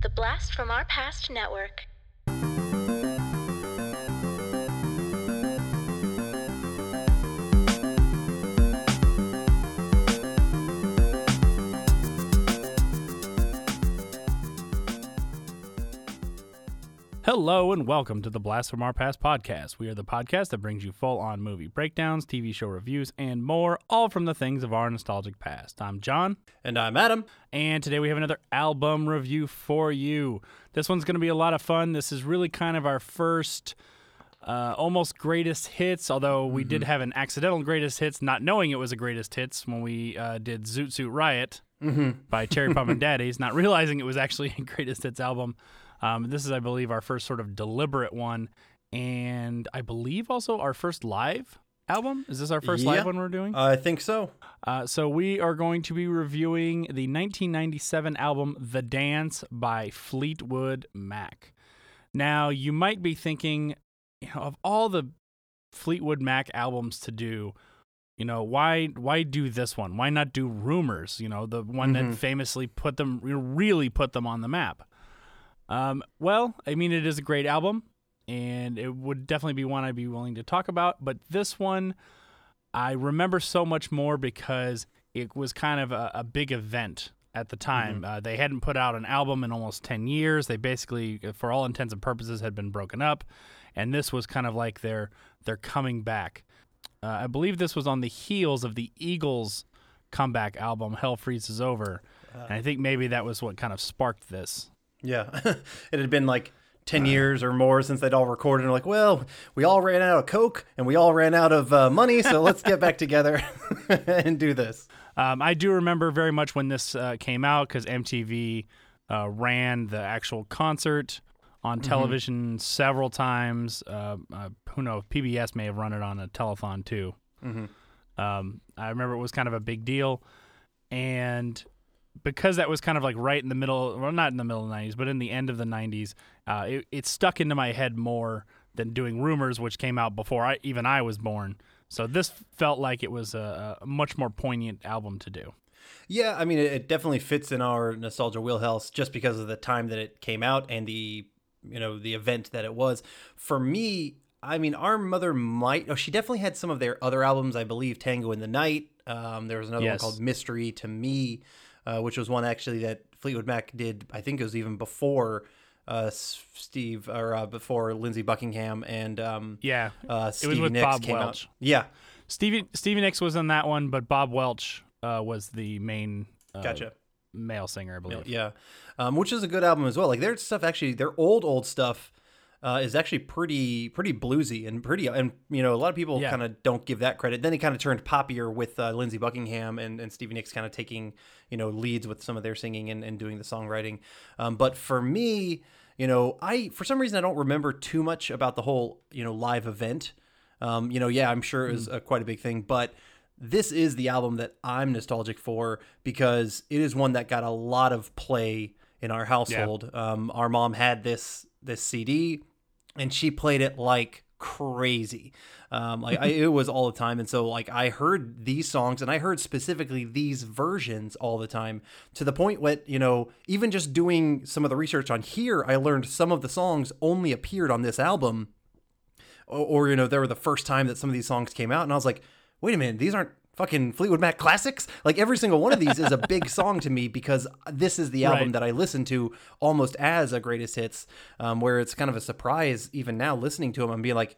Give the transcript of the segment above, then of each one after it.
The Blast from Our Past Network. Hello and welcome to the Blast from Our Past podcast. We are the podcast that brings you full on movie breakdowns, TV show reviews, and more, all from the things of our nostalgic past. I'm John, And I'm Adam. and today we have another album review for you. This one's going to be a lot of fun. This is really kind of our first uh, almost greatest hits, although we did have an accidental greatest hits, not knowing it was a greatest hits when we uh, did Zoot Suit Riot by Cherry Poppin' Daddies, not realizing it was actually a greatest hits album. Um, this is, I believe, our first sort of deliberate one, and I believe also our first live album. Is this our first Yeah. live one we're doing? I think so. Uh, so we are going to be reviewing the 1997 album "The Dance" by Fleetwood Mac. Now, you might be thinking, you know, of all the Fleetwood Mac albums to do, you know, why why do this one? Why not do Rumors? You know, the one that famously put them really put them on the map. Um, well, I mean, it is a great album, and it would definitely be one I'd be willing to talk about. But this one, I remember so much more because it was kind of a, a big event at the time. Uh, they hadn't put out an album in almost 10 years. They basically, for all intents and purposes, had been broken up. And this was kind of like their, their coming back. Uh, I believe this was on the heels of the Eagles' comeback album, Hell Freezes Over. and I think maybe that was what kind of sparked this. Yeah. it had been like 10 years or more since they'd all recorded. And like, well, we all ran out of Coke and we all ran out of uh, money. So let's get back together and do this. Um, I do remember very much when this uh, came out because MTV uh, ran the actual concert on television several times. Uh, uh, who knows? PBS may have run it on a telethon too. Um, I remember it was kind of a big deal, and because that was kind of like right in the middle, well, not in the middle of the '90s, but in the end of the '90s, uh, it, it stuck into my head more than doing Rumors, which came out before I even I was born. So this felt like it was a, a much more poignant album to do. Yeah. I mean, it, it definitely fits in our nostalgia wheelhouse just because of the time that it came out and the, you know, the event that it was. For me, I mean, our mother might, oh, she definitely had some of their other albums, I believe, Tango in the Night. Um, there was another Yes. one called Mystery to Me, uh, which was one actually that Fleetwood Mac did. I think it was even before uh, Steve or uh, before Lindsey Buckingham and um, Yeah, uh, it was with Nicks Bob came Welch. out. Yeah, Stevie Stevie Nicks was in that one, but Bob Welch uh, was the main uh, gotcha. male singer, I believe. Yeah, um, which is a good album as well. Like their stuff, actually, their old old stuff uh, is actually pretty pretty bluesy and pretty. And you know, a lot of people Yeah. kind of don't give that credit. Then it kind of turned poppier with uh, Lindsey Buckingham and, and Stevie Nicks kind of taking you know leads with some of their singing and, and doing the songwriting. Um, but for me, you know, I for some reason I don't remember too much about the whole you know live event. Um, you know, yeah, I'm sure it was uh, quite a big thing, but this is the album that I'm nostalgic for because it is one that got a lot of play in our household. Um, our mom had this this CD, and she played it like crazy. Um, like I, it was all the time, and so like I heard these songs, and I heard specifically these versions all the time, to the point where you know even just doing some of the research on here, I learned some of the songs only appeared on this album or, or you know they were the first time that some of these songs came out and i was like wait a minute these aren't fucking fleetwood mac classics like every single one of these is a big song to me because this is the album Right. that i listen to almost as a greatest hits um, where it's kind of a surprise even now listening to them i'm being like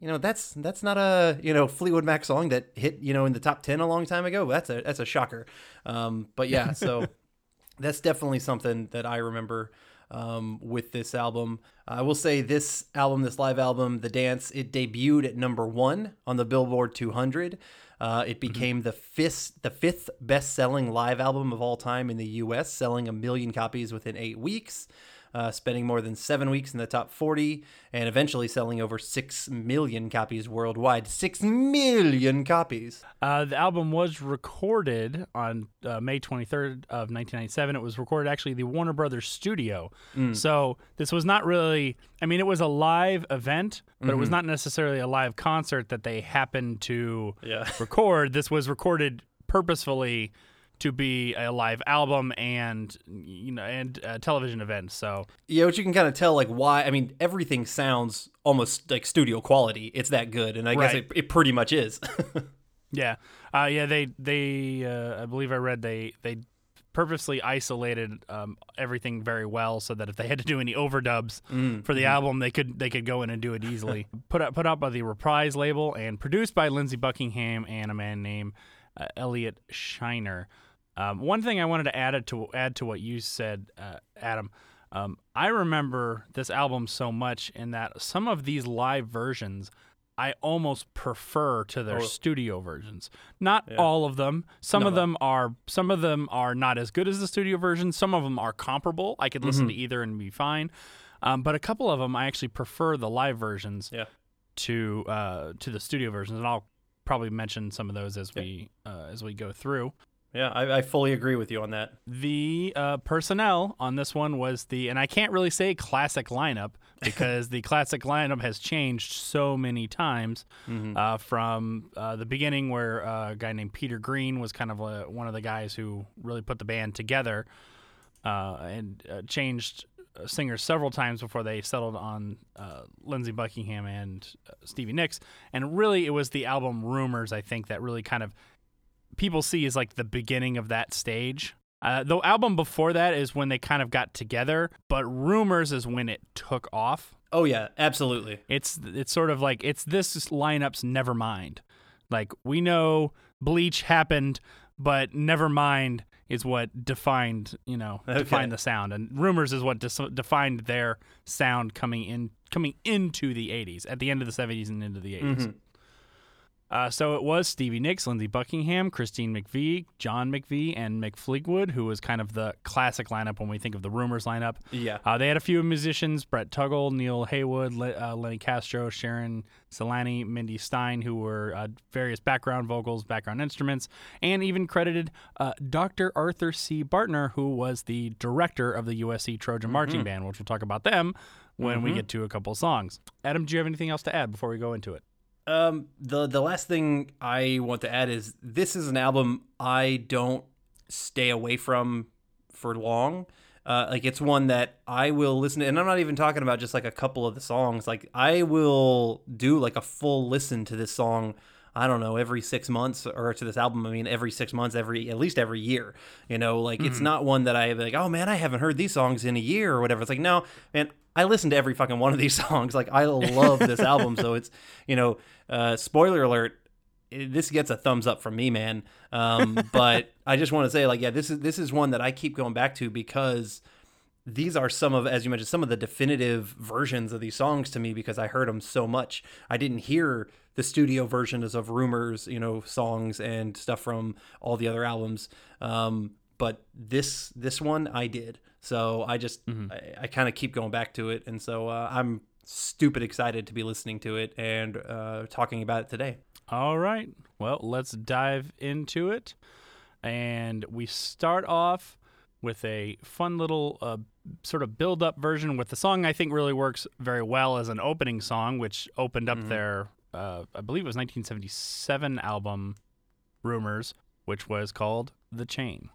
you know that's that's not a you know fleetwood mac song that hit you know in the top 10 a long time ago that's a that's a shocker um, but yeah so that's definitely something that I remember um, with this album. I will say this album, this live album, The Dance, it debuted at number one on the Billboard 200. Uh, it became the fifth, the fifth best-selling live album of all time in the U.S., selling a million copies within eight weeks. Uh, spending more than seven weeks in the top 40, and eventually selling over 6 million copies worldwide. 6 million copies. Uh, the album was recorded on uh, May 23rd of 1997. It was recorded actually at the Warner Brothers studio. So this was not really. I mean, it was a live event, but it was not necessarily a live concert that they happened to Yeah. record. This was recorded purposefully to be a live album and you know and a television event. So Yeah, which you can kind of tell, like why. I mean, everything sounds almost like studio quality. It's that good, and I guess it, it pretty much is. yeah, uh, yeah. They they uh, I believe I read they they purposely isolated um, everything very well so that if they had to do any overdubs for the album, they could they could go in and do it easily. put out put out by the Reprise label and produced by Lindsey Buckingham and a man named uh, Elliot Scheiner. Um, one thing I wanted to add to add to what you said, uh, Adam. Um, I remember this album so much in that some of these live versions I almost prefer to their Oh. studio versions. Not all of them. Some of them are some of them are not as good as the studio version. Some of them are comparable. I could listen to Mm-hmm. either and be fine. Um, but a couple of them I actually prefer the live versions yeah. to uh, to the studio versions, and I'll probably mention some of those as we uh, as we go through. Yeah, I, I fully agree with you on that. The uh, personnel on this one was the, and I can't really say classic lineup because the classic lineup has changed so many times uh, from uh, the beginning, where uh, a guy named Peter Green was kind of uh one of the guys who really put the band together uh, and uh, changed singers several times before they settled on uh, Lindsey Buckingham and uh, Stevie Nicks. And really, it was the album Rumors, I think, that really kind of people see is like the beginning of that stage. Uh, the album before that is when they kind of got together, but Rumors is when it took off. Oh yeah, absolutely. It's it's sort of like it's this lineup's Nevermind. Like we know Bleach happened, but Nevermind is what defined you know Okay. defined the sound, and Rumors is what dis- defined their sound coming in coming into the '80s, at the end of the '70s and into the '80s. Uh, so it was Stevie Nicks, Lindsey Buckingham, Christine McVie, John McVie, and Mick Fleetwood, who was kind of the classic lineup when we think of the Rumors lineup. Yeah. Uh, they had a few musicians: Brett Tuggle, Neale Heywood, Le- uh, Lenny Castro, Sharon Celani, Mindy Stein, who were uh, various background vocals, background instruments, and even credited uh, Dr. Arthur C. Bartner, who was the director of the USC Trojan Marching Band, which we'll talk about them when we get to a couple songs. Adam, do you have anything else to add before we go into it? Um, the the last thing I want to add is this is an album I don't stay away from for long. Uh, like it's one that I will listen to, and I'm not even talking about just like a couple of the songs. Like I will do like a full listen to this song. I don't know every six months or to this album. I mean every six months, every at least every year. You know, like it's not one that I like. Oh man, I haven't heard these songs in a year or whatever. It's like no, man. I listen to every fucking one of these songs. Like I love this album, so it's you know, uh, spoiler alert. it- This gets a thumbs up from me, man. Um, but I just want to say, like, yeah, this is this is one that I keep going back to because these are some of, as you mentioned, some of the definitive versions of these songs to me because I heard them so much. I didn't hear the studio version is of Rumors, you know, songs and stuff from all the other albums. Um, but this this one I did. So I just I, I kind of keep going back to it, and so uh, I'm stupid excited to be listening to it and uh, talking about it today. All right. Well, let's dive into it. And we start off with a fun little uh, sort of build up version with the song I think really works very well as an opening song, which opened up their, uh, I believe it was 1977 album, Rumors, which was called The Chain.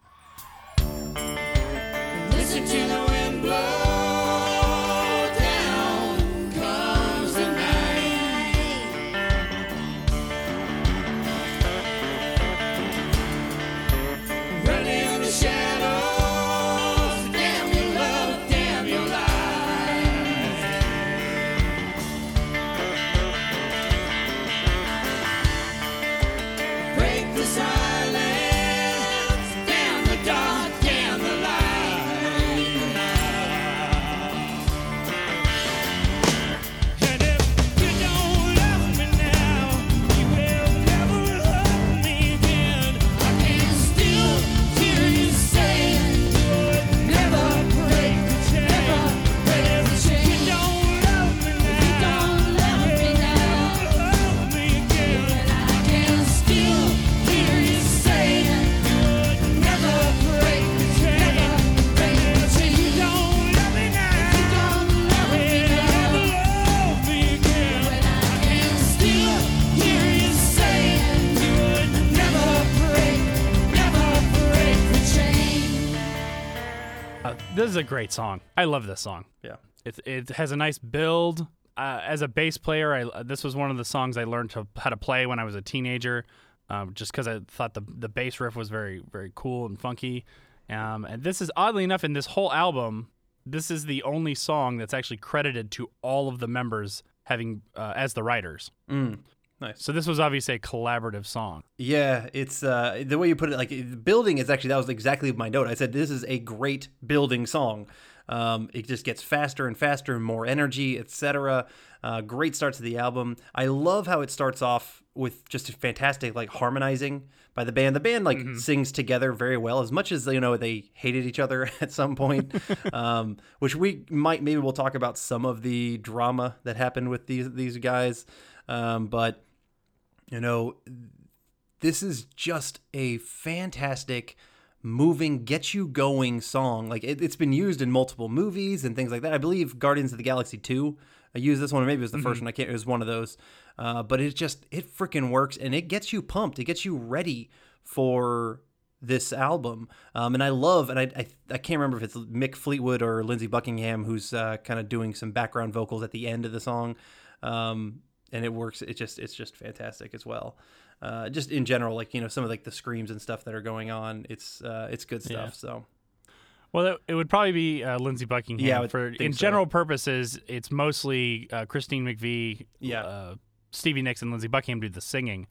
Is a great song. I love this song. Yeah. It it has a nice build. Uh, as a bass player, I this was one of the songs I learned to, how to play when I was a teenager, um, just because I thought the the bass riff was very very cool and funky. Um, and this is oddly enough in this whole album, this is the only song that's actually credited to all of the members having uh, as the writers. Mm. Nice. So this was obviously a collaborative song. Yeah, it's uh, the way you put it. Like building is actually that was exactly my note. I said this is a great building song. Um, it just gets faster and faster, and more energy, etc. Uh, great start to the album. I love how it starts off with just a fantastic like harmonizing by the band. The band like sings together very well, as much as you know they hated each other at some point. um, which we might maybe we'll talk about some of the drama that happened with these these guys. Um, but you know this is just a fantastic moving get you going song. Like it, it's been used in multiple movies and things like that. I believe guardians of the galaxy 2 i used this one or maybe it was the first one i can't it was one of those. Uh, but it just it freaking works and it gets you pumped. It gets you ready for this album. Um, and i love and I, I i can't remember if it's mick fleetwood or lindsey buckingham who's uh, kind of doing some background vocals at the end of the song. Um, and it works it just it's just fantastic as well uh, just in general like you know some of like the screams and stuff that are going on it's uh, it's good stuff Yeah. so Well, it, would probably be uh, Lindsey Buckingham. Yeah, for in so. general purposes, it's mostly uh, Christine McVie, Yeah. uh, Stevie Nicks, and Lindsey Buckingham do the singing.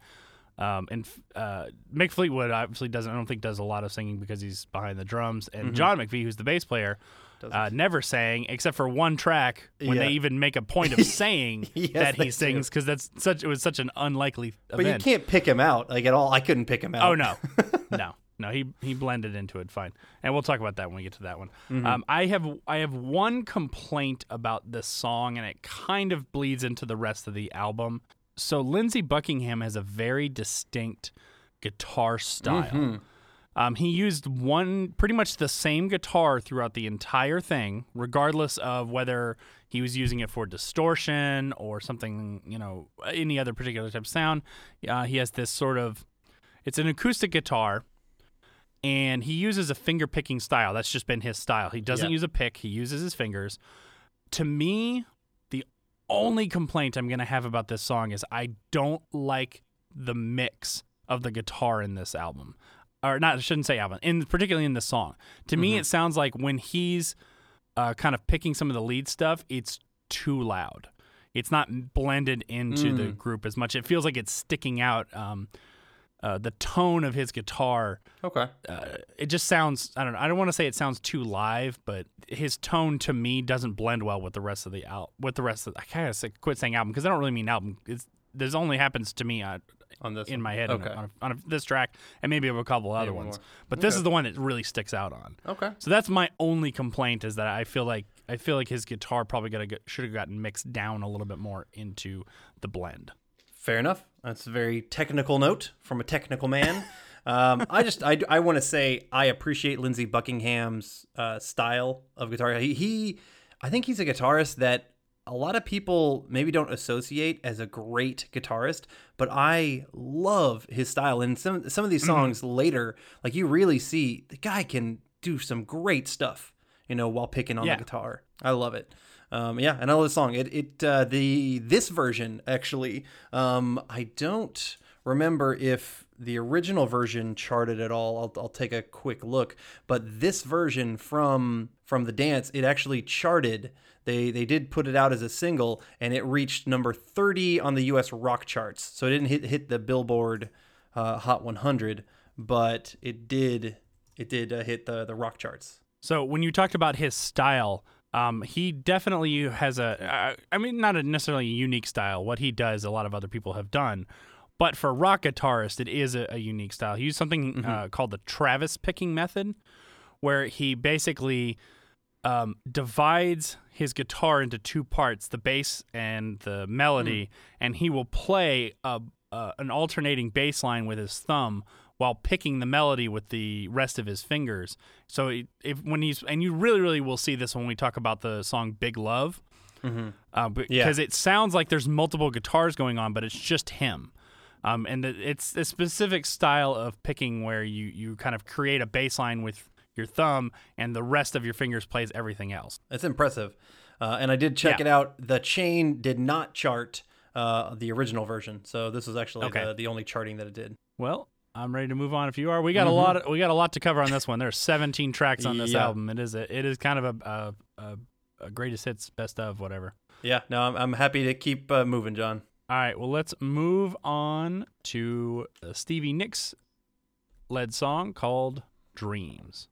Um, and uh, Mick Fleetwood obviously doesn't. I don't think does a lot of singing because he's behind the drums. And Mm-hmm. John McVie, who's the bass player, uh, never sang except for one track when Yeah. they even make a point of saying Yes, that he sings because that's such. It was such an unlikely but event. you can't pick him out like at all i couldn't pick him out Oh no, no, no. He he blended into it fine, and we'll talk about that when we get to that one. Mm-hmm. Um, I have I have one complaint about this song, and it kind of bleeds into the rest of the album. So Lindsey Buckingham has a very distinct guitar style. Mm-hmm. Um, he used one pretty much the same guitar throughout the entire thing, regardless of whether he was using it for distortion or something, you know, any other particular type of sound. Uh, he has this sort of, it's an acoustic guitar, and he uses a finger picking style. That's just been his style. He doesn't Yeah. use a pick; he uses his fingers. To me, only complaint I'm going to have about this song is I don't like the mix of the guitar in this album. Or not, I shouldn't say album, in particularly in the song. To me, it sounds like when he's uh, kind of picking some of the lead stuff, it's too loud. It's not blended into the group as much. It feels like it's sticking out. Um, uh, the tone of his guitar, okay uh, it just sounds. I don't know. I don't want to say it sounds too live, but his tone to me doesn't blend well with the rest of the al- with the rest of. I kind of say quit saying album because I don't really mean album. It's, this only happens to me uh, on this in one. my head on, okay a, on, a, on a, this track and maybe of a couple other one ones. more. But this Okay. is the one that really sticks out on. okay So that's my only complaint is that I feel like I feel like his guitar probably got should have gotten mixed down a little bit more into the blend. Fair enough. That's a very technical note from a technical man. um, I just I, I want to say I appreciate Lindsey Buckingham's uh, style of guitar. He, he I think he's a guitarist that a lot of people maybe don't associate as a great guitarist, but I love his style. And some some of these songs later, like you really see the guy can do some great stuff, you know, while picking on Yeah. the guitar. I love it. Um, yeah, and I love the song. It it uh, the this version actually. Um, I don't remember if the original version charted at all. I'll, I'll take a quick look, but this version from from the dance, it actually charted. They they did put it out as a single, and it reached number thirty on the U.S. rock charts. So it didn't hit hit the Billboard uh, Hot 100, but it did it did uh, hit the the rock charts. So when you talked about his style, um, he definitely has a. Uh, I mean, not a necessarily a unique style. What he does, a lot of other people have done. But for rock guitarist, it is a, a unique style. He used something uh, called the Travis picking method, where he basically um, divides his guitar into two parts, the bass and the melody, and he will play a, uh, an alternating bass line with his thumb while picking the melody with the rest of his fingers. So it- if when he's and you really really will see this when we talk about the song Big Love, uh, because it sounds like there's multiple guitars going on, but it's just him. Um, and it's a specific style of picking where you, you kind of create a bass line with your thumb, and the rest of your fingers plays everything else. It's impressive. Uh, and I did check Yeah. it out. The chain did not chart uh, the original version, so this was actually Okay. the, the only charting that it did. Well, I'm ready to move on. If you are, we got a lot. Of, we got a lot to cover on this one. There's 17 tracks on this Yeah. album. It is a, it is kind of a, a, a, a greatest hits, best of, whatever. Yeah, no, I'm, I'm happy to keep uh, moving, John. All right, well, let's move on to Stevie Nicks led song called Dreams.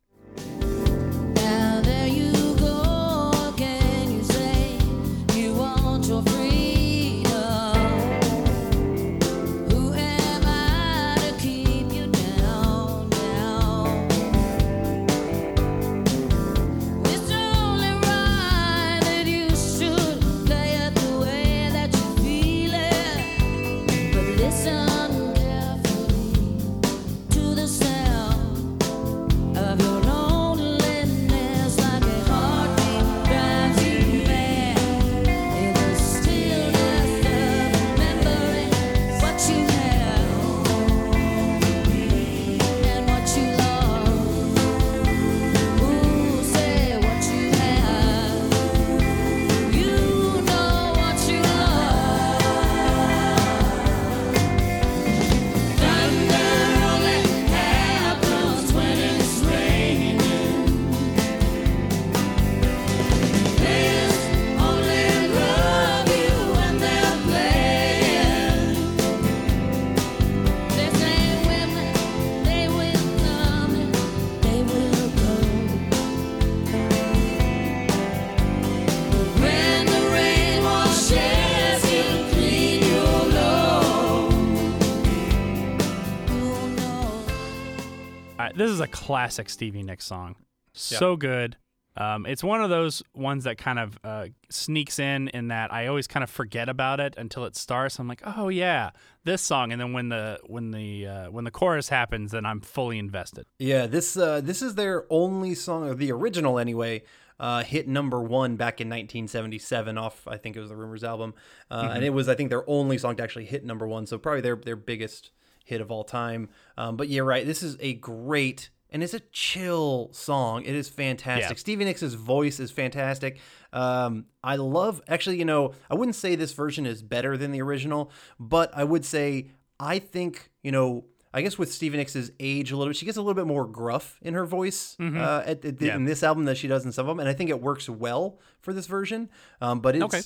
Classic Stevie Nicks song. So good. Um, it's one of those ones that kind of uh, sneaks in in that I always kind of forget about it until it starts. I'm like, oh yeah, this song, and then when the when the uh, when the chorus happens, then I'm fully invested. Yeah, this uh, this is their only song, or the original anyway, uh, hit number one back in 1977 off, I think it was the Rumors album. Uh, And it was, I think, their only song to actually hit number one. So probably their, their biggest hit of all time. Um, but you're right, this is a great, and it's a chill song. It is fantastic. Yeah. Stevie Nicks' voice is fantastic. Um, I love, actually, you know, I wouldn't say this version is better than the original, but I would say I think, you know, I guess with Stevie Nicks' age a little bit, she gets a little bit more gruff in her voice uh, at, at- Yeah. in this album than she does in some of them, and I think it works well for this version. Um, but it's Okay.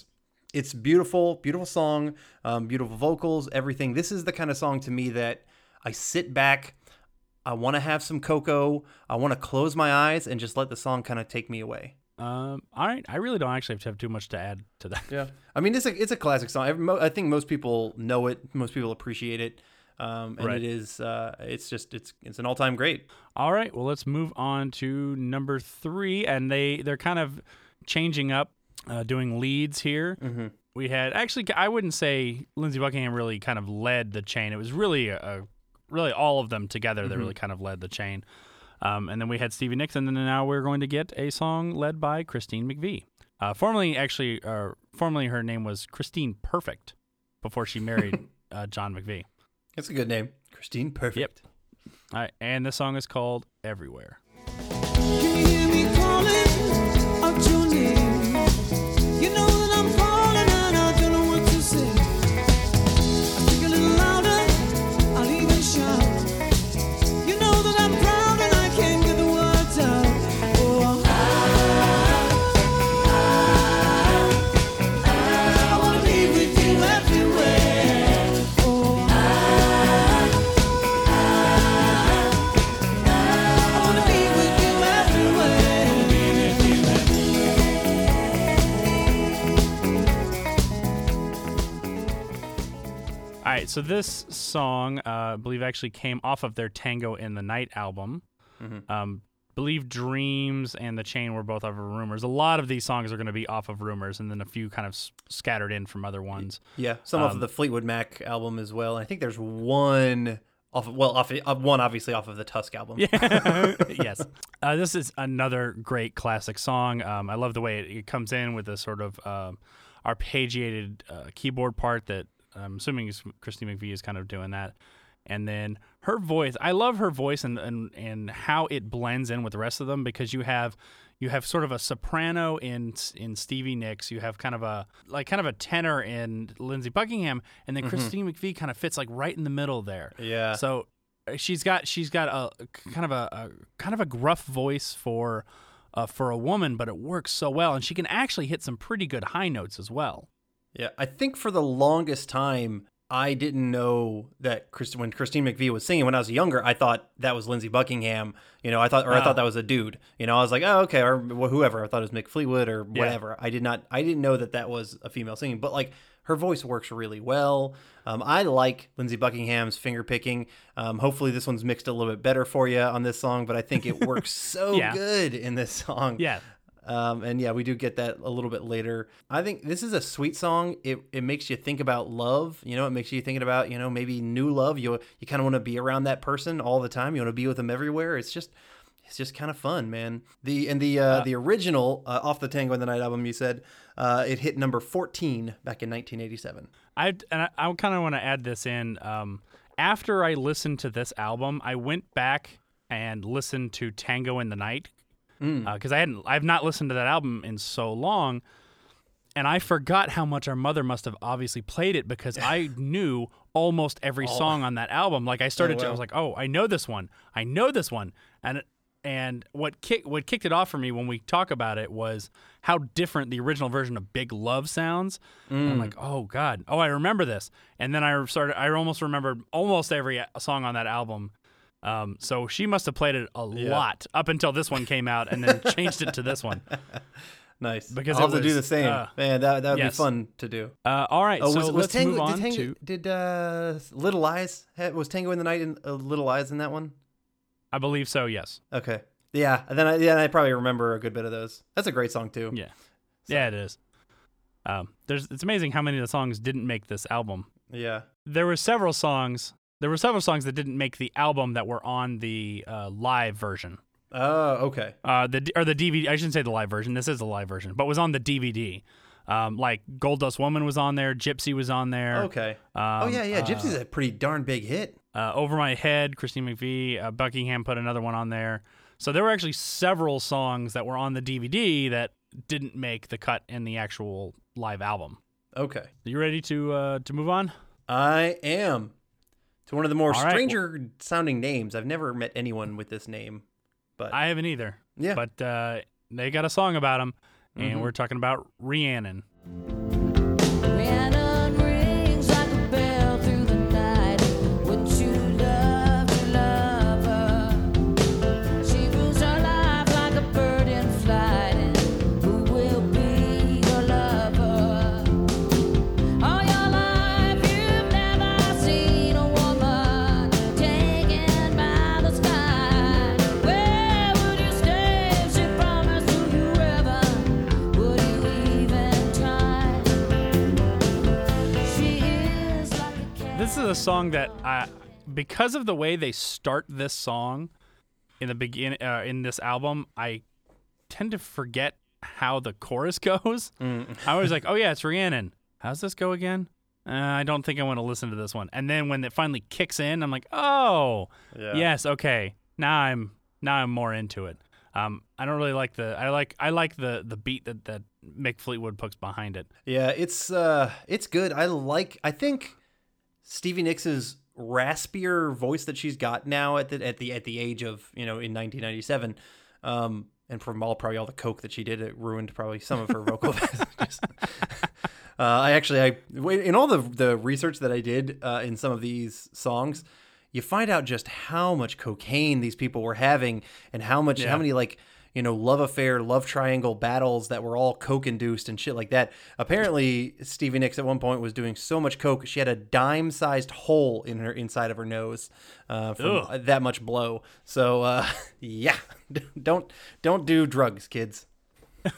it's beautiful, beautiful song, um, beautiful vocals, everything. This is the kind of song to me that I sit back. I want to have some cocoa. I want to close my eyes and just let the song kind of take me away. Um, all right, I really don't actually have to have too much to add to that. Yeah, I mean it's a it's a classic song. I, mo- I think most people know it. Most people appreciate it, um, and Right. it is. Uh, it's just it's it's an all time great. All right, well, let's move on to number three, and they they're kind of changing up, uh, doing leads here. Mm-hmm. We had actually, I wouldn't say Lindsey Buckingham really kind of led the chain. It was really a, a really all of them together that really kind of led the chain. Um, and then we had Stevie Nicks, and then now we're going to get a song led by Christine McVie. Uh, formerly, actually, uh, formerly her name was Christine Perfect before she married uh, John McVie. That's a good name, Christine. Perfect. Yep. All right, and the song is called Everywhere. Can you hear me calling out your name? You know so this song, uh, I believe, actually came off of their Tango in the Night album. Um, believe Dreams and The Chain were both off of Rumors. A lot of these songs are going to be off of Rumors, and then a few kind of s- scattered in from other ones. Yeah, some off of the Fleetwood Mac album as well. I think there's one off. Of, well, off uh, one obviously off of the Tusk album. Yeah. yes. Uh, this is another great classic song. Um, I love the way it, it comes in with a sort of um, arpeggiated uh, keyboard part that I'm assuming is Christy McVie is kind of doing that. and then her voice. I love her voice and and and how it blends in with the rest of them because you have you have sort of a soprano in in Stevie Nicks. You have kind of a like kind of a tenor in Lindsey Buckingham, and then Christine McVie kind of fits like right in the middle there. Yeah. So uh, she's got she's got a kind of a, a kind of a gruff voice for uh, for a woman, but it works so well, and she can actually hit some pretty good high notes as well. Yeah, I think for the longest time, I didn't know that Christ- when Christine McVie was singing when I was younger, I thought that was Lindsey Buckingham. You know, I thought, or I Oh. thought that was a dude. You know, I was like, oh, okay, or whoever. I thought it was Mick Fleetwood or whatever. I did not, I didn't know that that was a female singing. But like, her voice works really well. Um, I like Lindsey Buckingham's finger picking. Um, hopefully, this one's mixed a little bit better for you on this song. But I think it works so Yeah. good in this song. Yeah, Um, and yeah, we do get that a little bit later. I think this is a sweet song. It, it makes you think about love. You know, it makes you thinking about you know maybe new love. You you kind of want to be around that person all the time. You want to be with them everywhere. It's just it's just kind of fun, man. The and the uh, the original uh, off the Tango in the Night album, you said uh, it hit number fourteen back in 1987. I and I, I kind of want to add this in. Um, after I listened to this album, I went back and listened to Tango in the Night Mm. Uh, because I hadn't I've not listened to that album in so long, and I forgot how much our mother must have obviously played it because I knew almost every oh. song on that album. Like I oh, started to, I was like, oh, I know this one, I know this one, and and what kick what kicked it off for me when we talk about it was how different the original version of Big Love sounds. And I'm mm. like, oh god, oh I remember this, and then I started, I almost remembered almost every uh, song on that album. Um, so she must have played it a lot up until this one came out, and then changed it to this one. Nice. Because I'll have to do the same. uh, Man, that that would yes. be fun to do. Uh, all right, Oh, so was, was let's Tango, move on did Tango, to. did uh, Little Lies was Tango in the Night in uh, Little Lies in that one? I believe so. Yes. Okay. Yeah, and then I, yeah, I probably remember a good bit of those. That's a great song too. Yeah. Yeah, it is. Um, there's. It's amazing how many of the songs didn't make this album. Yeah. There were several songs. There were several songs that didn't make the album that were on the uh, live version. Oh, okay. Uh, the or the DVD. I shouldn't say the live version. This is the live version, but was on the DVD. Um, like Gold Dust Woman was on there. Gypsy was on there. Okay. Um, oh yeah, yeah. uh, Gypsy's a pretty darn big hit. uh, Over My Head, Christine McVie, uh, Buckingham put another one on there. So there were actually several songs that were on the DVD that didn't make the cut in the actual live album. Okay. You ready to uh, to move on? I am. To one of the more All right, stranger sounding names. I've never met anyone with this name. But I haven't either. Yeah. But uh, they got a song about him, and Mhm. we're talking about. Rhiannon This is a song that I, because of the way they start this song in the begin uh, in this album, I tend to forget how the chorus goes. I was like, oh yeah, it's Rhiannon. How's this go again? Uh, I don't think I want to listen to this one. And then when it finally kicks in, I'm like, oh, Yeah. yes, okay. Now I'm now I'm more into it. Um, I don't really like the I like I like the the beat that that Mick Fleetwood puts behind it. Yeah, it's uh it's good. I like I think Stevie Nicks' raspier voice that she's got now at the at the at the age of, you know, in 1997. Um and from all probably all the coke that she did, it ruined probably some of her vocal. Uh, I actually, I in all the the research that I did uh, in some of these songs, you find out just how much cocaine these people were having, and how much, Yeah. how many like you know love affair, love triangle battles that were all coke induced and shit like that. Apparently, Stevie Nicks at one point was doing so much coke, she had a dime sized hole in her inside of her nose uh, from Ugh. that much blow. So uh, yeah, don't don't do drugs, kids.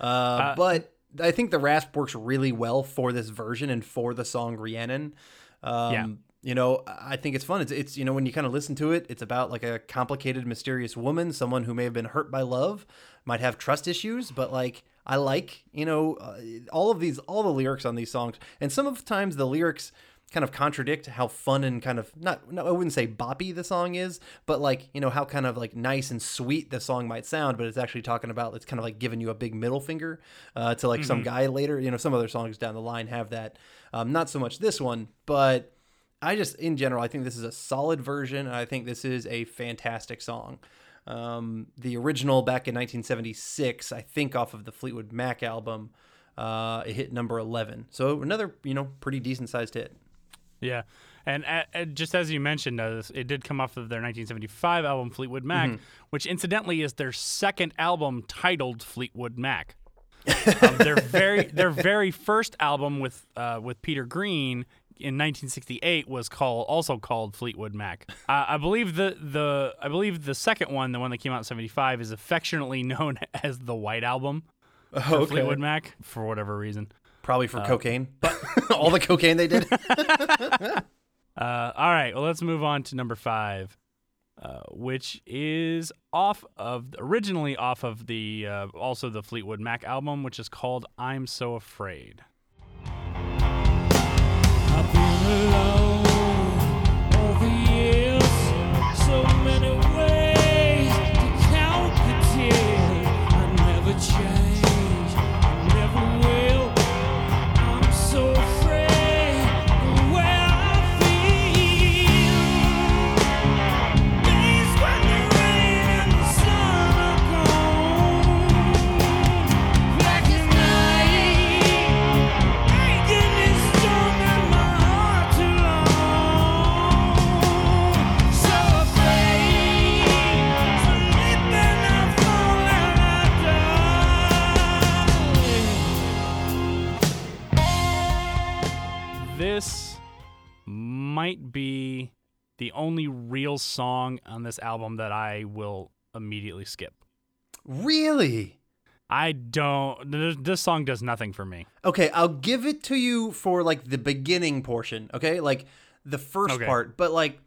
Uh, but I think the rasp works really well for this version and for the song Rhiannon. Um, Yeah. You know, I think it's fun. It's, it's, you know, when you kind of listen to it, it's about like a complicated, mysterious woman, someone who may have been hurt by love, might have trust issues, but like, I like, you know, uh, all of these, all the lyrics on these songs. And some of the times the lyrics, kind of contradict how fun and kind of not no, I wouldn't say boppy the song is, but like you know how kind of like nice and sweet the song might sound, but it's actually talking about it's kind of like giving you a big middle finger uh, to like some guy later. You know, some other songs down the line have that. Um, not so much this one, but I just in general I think this is a solid version, and I think this is a fantastic song. Um, the original back in 1976, I think off of the Fleetwood Mac album, uh, it hit number 11. So another, you know, pretty decent sized hit. Yeah, and uh, uh, just as you mentioned, uh, it did come off of their 1975 album Fleetwood Mac, Mm-hmm. which incidentally is their second album titled Fleetwood Mac. um, their very their very first album with uh, with Peter Green in 1968 was called also called Fleetwood Mac. Uh, I believe the the I believe the second one, the one that came out in 75, is affectionately known as the White Album. for Fleetwood Mac for whatever reason. Probably for cocaine. But all the cocaine they did. Uh, all right, well, let's move on to number five, uh, which is off of originally off of the uh, also the Fleetwood Mac album, which is called "I'm So Afraid." Alone might be the only real song on this album that I will immediately skip. really? I don't. This song does nothing for me. Okay, I'll give it to you for like the beginning portion, okay? Like the first Okay. part, but like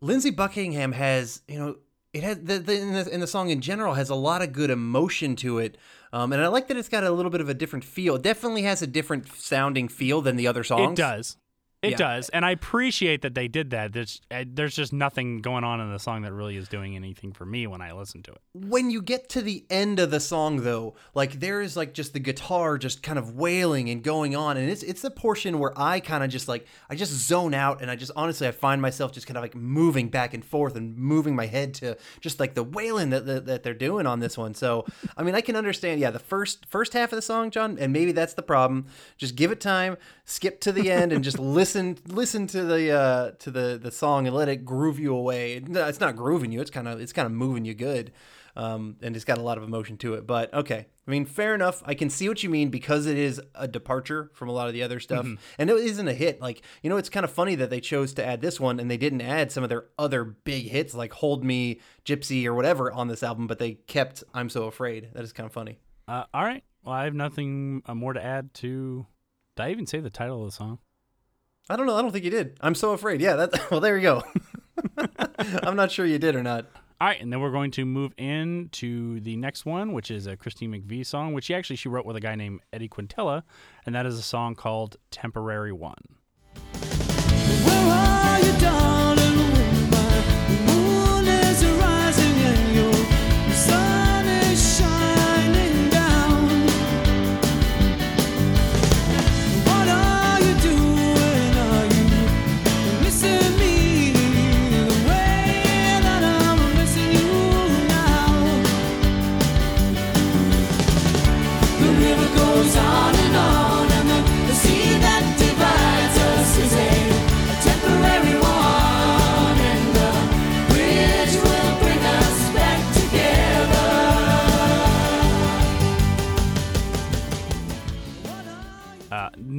Lindsey Buckingham has, you know, it has the, the, in, the in the song in general has a lot of good emotion to it. Um, and I like that it's got a little bit of a different feel. It definitely has a different sounding feel than the other songs. It does. It Yeah. does, and I appreciate that they did that. There's, uh, there's just nothing going on in the song that really is doing anything for me when I listen to it. when you get to the end of the song though like there is like just the guitar just kind of wailing and going on and it's it's the portion where i kind of just like i just zone out and i just honestly i find myself just kind of like moving back and forth and moving my head to just like the wailing that, that, that they're doing on this one so i mean i can understand yeah the first first half of the song john and maybe that's the problem just give it time skip to the end and just listen listen to the uh to the the song and let it groove you away No, it's not grooving you it's kind of it's kind of moving you good um, and it's got a lot of emotion to it. But okay, I mean, fair enough. I can see what you mean because it is a departure from a lot of the other stuff, and it isn't a hit. Like you know, it's kind of funny that they chose to add this one and they didn't add some of their other big hits like "Hold Me," "Gypsy," or whatever on this album, but they kept "I'm So Afraid." That is kind of funny. Uh, all right. Well, I have nothing uh, more to add to. Did I even say the title of the song? I don't know. I don't think you did. I'm so afraid. Yeah. That. Well, there you go. I'm not sure you did or not. All right, and then we're going to move into the next one, which is a Christine McVie song, which she actually she wrote with a guy named Eddie Quintela, and that is a song called "Temporary One."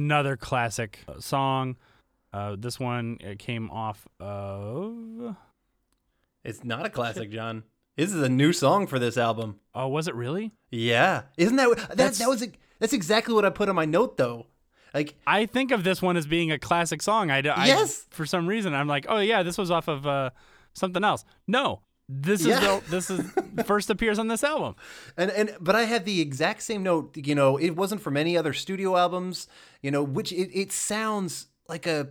Another classic uh, song. Uh, this one came off of. It's not a classic, John. This is a new song for this album. Oh, was it really? Yeah, isn't that that, That's- that was that's exactly what I put on my note though. Like I think of this one as being a classic song. I, I Yes. For some reason, I'm like, oh yeah, this was off of uh, something else. No, this is the, this is first appears on this album. And and but I had the exact same note. You know, it wasn't from any other studio albums. You know, which it, it sounds like a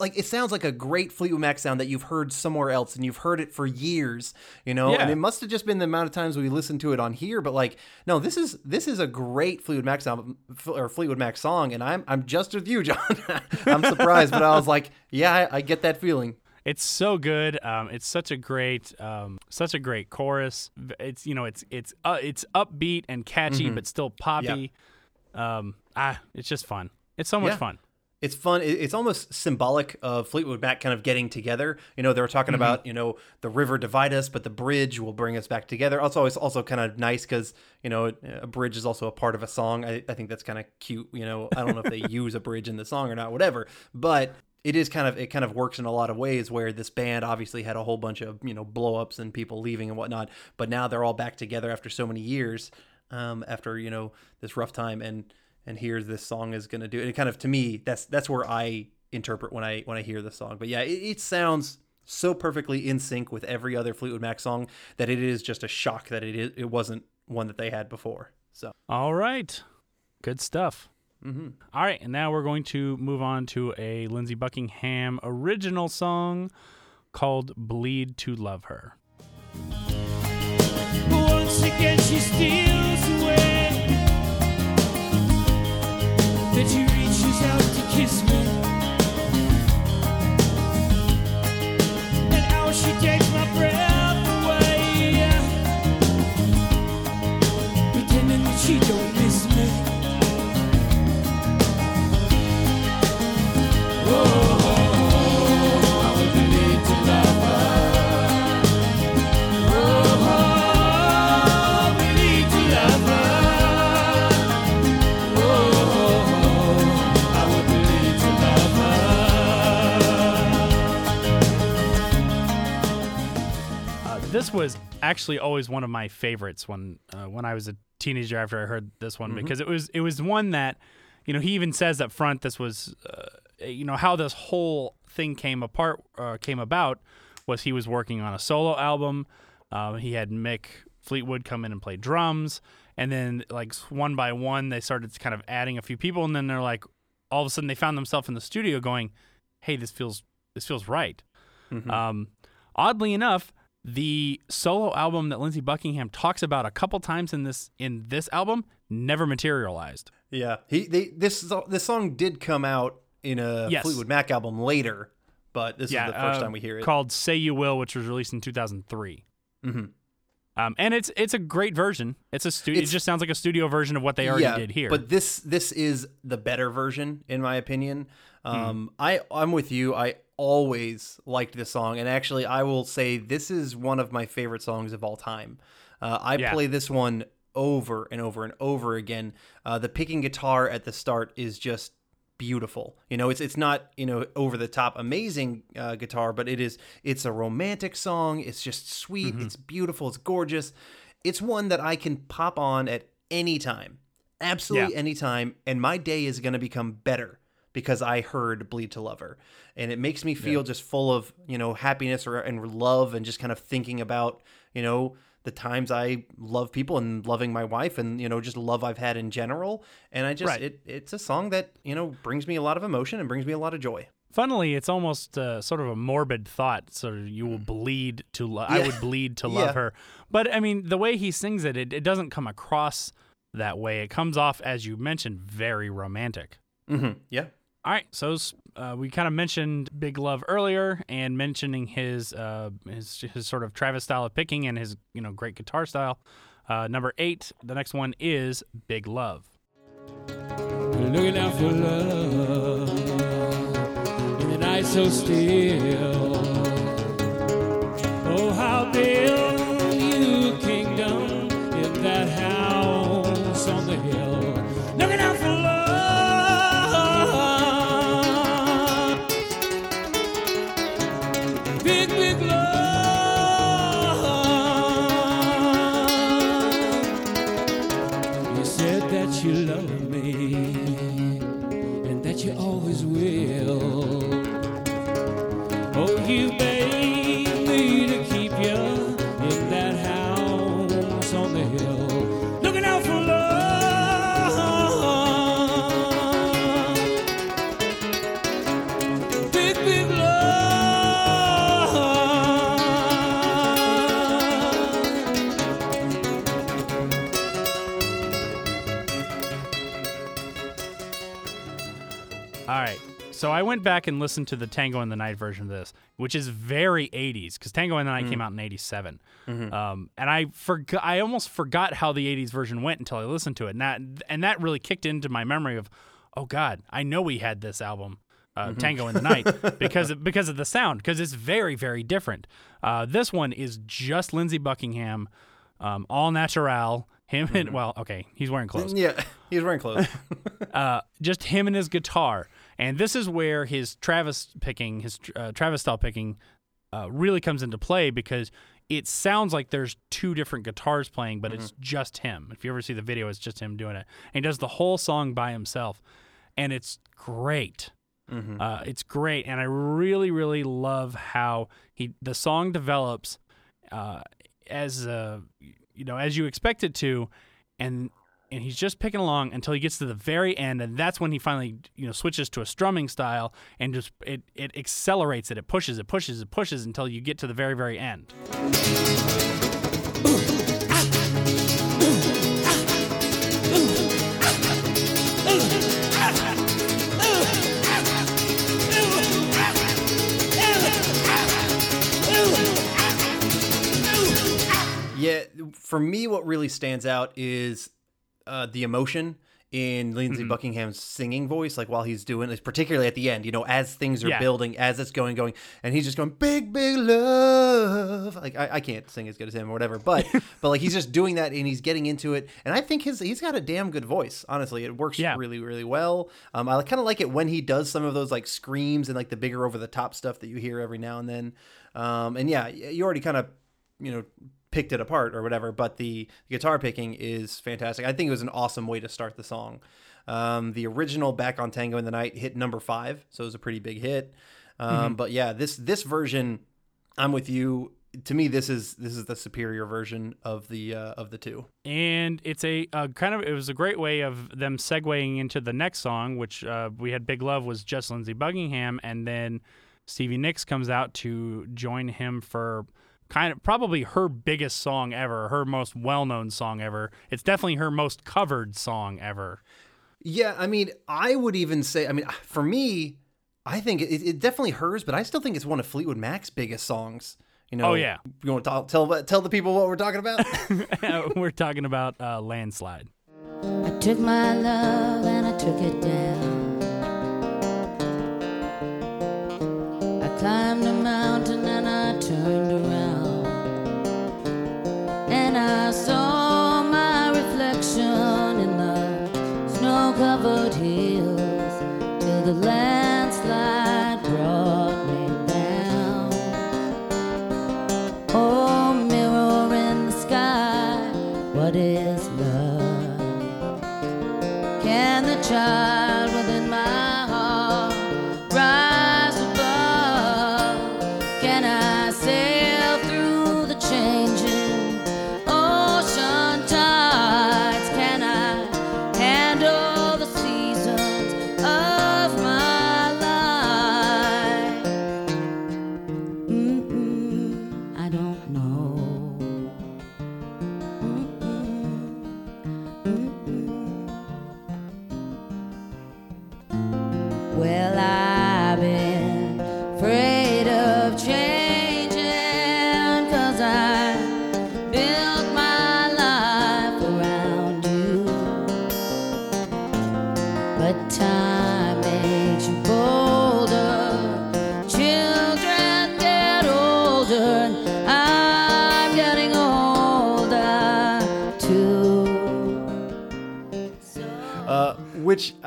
like it sounds like a great Fleetwood Mac sound that you've heard somewhere else and you've heard it for years, you know. Yeah. And it must have just been the amount of times we listened to it on here. But like, no, this is this is a great Fleetwood Mac sound or Fleetwood Mac song, and I'm I'm just with you, John. I'm surprised, but I was like, yeah, I, I get that feeling. It's so good. Um, it's such a great, um, such a great chorus. It's you know, it's it's uh, it's upbeat and catchy, Mm-hmm. but still poppy. Um, ah, it's just fun. It's so much Yeah. fun. It's fun. It's almost symbolic of Fleetwood Mac kind of getting together. You know, they were talking Mm-hmm. about, you know, the river divide us, but the bridge will bring us back together. Also, it's also kind of nice because, you know, a bridge is also a part of a song. I, I think that's kind of cute. You know, I don't know if they use a bridge in the song or not, whatever. But it is kind of, it kind of works in a lot of ways where this band obviously had a whole bunch of, you know, blowups and people leaving and whatnot. But now they're all back together after so many years, um, after, you know, this rough time. And, and here this song is to do it. Kind of to me, that's that's where I interpret when I when I hear the song. But yeah, it, it sounds so perfectly in sync with every other Fleetwood Mac song that it is just a shock that it is it wasn't one that they had before. So All right, good stuff. Mm-hmm. All right, and now we're going to move on to a Lindsey Buckingham original song called "Bleed to Love Her." Once again, she steals away. She reaches out to kiss me. This was actually always one of my favorites when uh, when I was a teenager. After I heard this one, because it was it was one that you know he even says up front this was uh, you know how this whole thing came apart uh, came about was he was working on a solo album. Um, he had Mick Fleetwood come in and play drums, and then like one by one they started kind of adding a few people, and then they're like all of a sudden they found themselves in the studio going, "Hey, this feels this feels right." Um, oddly enough, the solo album that Lindsey Buckingham talks about a couple times in this in this album never materialized. yeah, he they this this song did come out in a Yes. Fleetwood Mac album later, but this is the first uh, time we hear it. Called "Say You Will," which was released in 2003. Mhm. Um, and it's it's a great version. It's a studio. It just sounds like a studio version of what they already yeah, did here. But this this is the better version, in my opinion. Um, I I'm with you. I always liked this song, and actually, I will say this is one of my favorite songs of all time. Uh, I Yeah. play this one over and over and over again. Uh, the picking guitar at the start is just beautiful. You know, it's it's not you know over the top amazing uh, guitar, but it is it's a romantic song. It's just sweet. It's beautiful. It's gorgeous. It's one that I can pop on at any time, absolutely Yeah. any time, and my day is going to become better because I heard "Bleed to Love Her," and it makes me feel just full of you know happiness or and love, and just kind of thinking about you know the times I love people and loving my wife and you know just love I've had in general and I just Right. it it's a song that you know brings me a lot of emotion and brings me a lot of joy. Funnily, it's almost uh, sort of a morbid thought. So you will bleed to love. I would bleed to love Yeah. her. But I mean, the way he sings it, it, it doesn't come across that way. It comes off, as you mentioned, very romantic. Mm-hmm. Yeah. All right, so uh, we kind of mentioned Big Love earlier, and mentioning his uh, his his sort of Travis style of picking and his you know great guitar style. Uh, number eight, the next one is Big Love. Looking out for love in the night so still. Oh, how build All right. So I went back and listened to the Tango in the Night version of this, which is very 80s because Tango in the Night came out in 87. Um, and I forgot I almost forgot how the 80s version went until I listened to it. And that and that really kicked into my memory of, oh god, I know we had this album. Uh, Tango in the Night because of, because of the sound because it's very very different. Uh, this one is just Lindsey Buckingham, um, all natural. Him and well, okay, he's wearing clothes Yeah, he's wearing clothes. uh, just him and his guitar. And this is where his Travis picking, his uh, Travis style picking, uh, really comes into play because it sounds like there's two different guitars playing, but it's just him. If you ever see the video, it's just him doing it. And he does the whole song by himself, and it's great. Uh, it's great, and I really, really love how he the song develops uh, as uh, you know as you expect it to, and and he's just picking along until he gets to the very end, and that's when he finally you know switches to a strumming style and just it it accelerates it, it pushes, it pushes, it pushes until you get to the very very end. Yeah, for me, what really stands out is uh, the emotion in Lindsey Mm-hmm. Buckingham's singing voice, like while he's doing this, particularly at the end, you know, as things are Yeah. building, as it's going, going, and he's just going, big, big love. Like, I, I can't sing as good as him or whatever, but, but like, he's just doing that and he's getting into it. And I think his, he's got a damn good voice, honestly. It works Yeah. really, really well. Um, I kind of like it when he does some of those like screams and like the bigger over the top stuff that you hear every now and then. Um, and yeah, you already kind of, you know, picked it apart or whatever, but the guitar picking is fantastic. I think it was an awesome way to start the song. Um, the original "Back on Tango in the Night" hit number five, so it was a pretty big hit. Um, But yeah, this this version, I'm with you. To me, this is this is the superior version of the uh, of the two. and it's a uh, kind of it was a great way of them segueing into the next song, which uh, we had Big Love was just Lindsey Buckingham, and then Stevie Nicks comes out to join him for kind of probably her biggest song ever, her most well known song ever. It's definitely her most covered song ever. Yeah, I mean, I would even say, I mean, for me, I think it, it definitely hers, but I still think it's one of Fleetwood Mac's biggest songs. You know, Oh, yeah. You want to tell, tell tell the people what we're talking about? We're talking about uh, Landslide. I took my love and I took it down. I climbed a mountain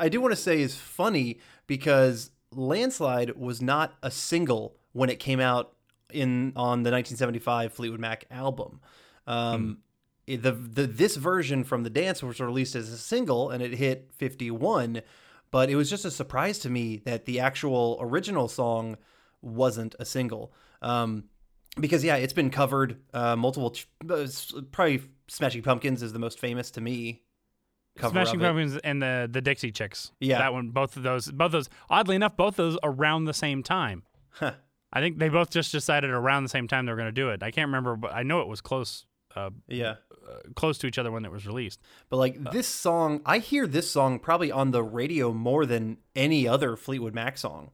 I do want to say is funny because Landslide was not a single when it came out in on the 1975 Fleetwood Mac album. Um, it- the, the this version from the dance was released as a single and it hit 51, but it was just a surprise to me that the actual original song wasn't a single. Um, because yeah, it's been covered uh, multiple. ch- uh, Probably Smashing Pumpkins is the most famous to me. Cover Smashing. Pumpkins and the the Dixie Chicks. Yeah. that one. Both of those. Both those. Oddly enough, both those around the same time. Huh. I think they both just decided around the same time they were going to do it. I can't remember, but I know it was close uh, Yeah. close to each other when it was released. But like Uh. this song, I hear this song probably on the radio more than any other Fleetwood Mac song.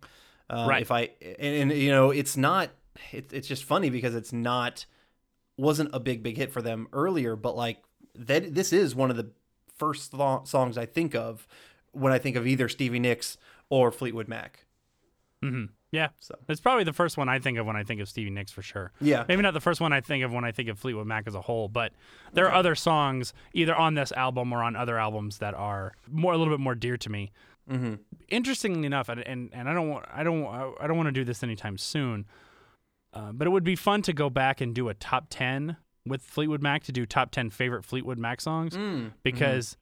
Um, Right. If I and, and you know, it's not. It, it's just funny because it's not wasn't a big big hit for them earlier, but like that this is one of the first songs I think of when I think of either Stevie Nicks or Fleetwood Mac. Yeah, So. it's probably the first one I think of when I think of Stevie Nicks for sure. Yeah. maybe not the first one I think of when I think of Fleetwood Mac as a whole, but there are other songs either on this album or on other albums that are more a little bit more dear to me. Mm-hmm. Interestingly enough, and, and and I don't want I don't I don't want to do this anytime soon, uh, but it would be fun to go back and do a top ten with Fleetwood Mac to do top ten favorite Fleetwood Mac songs because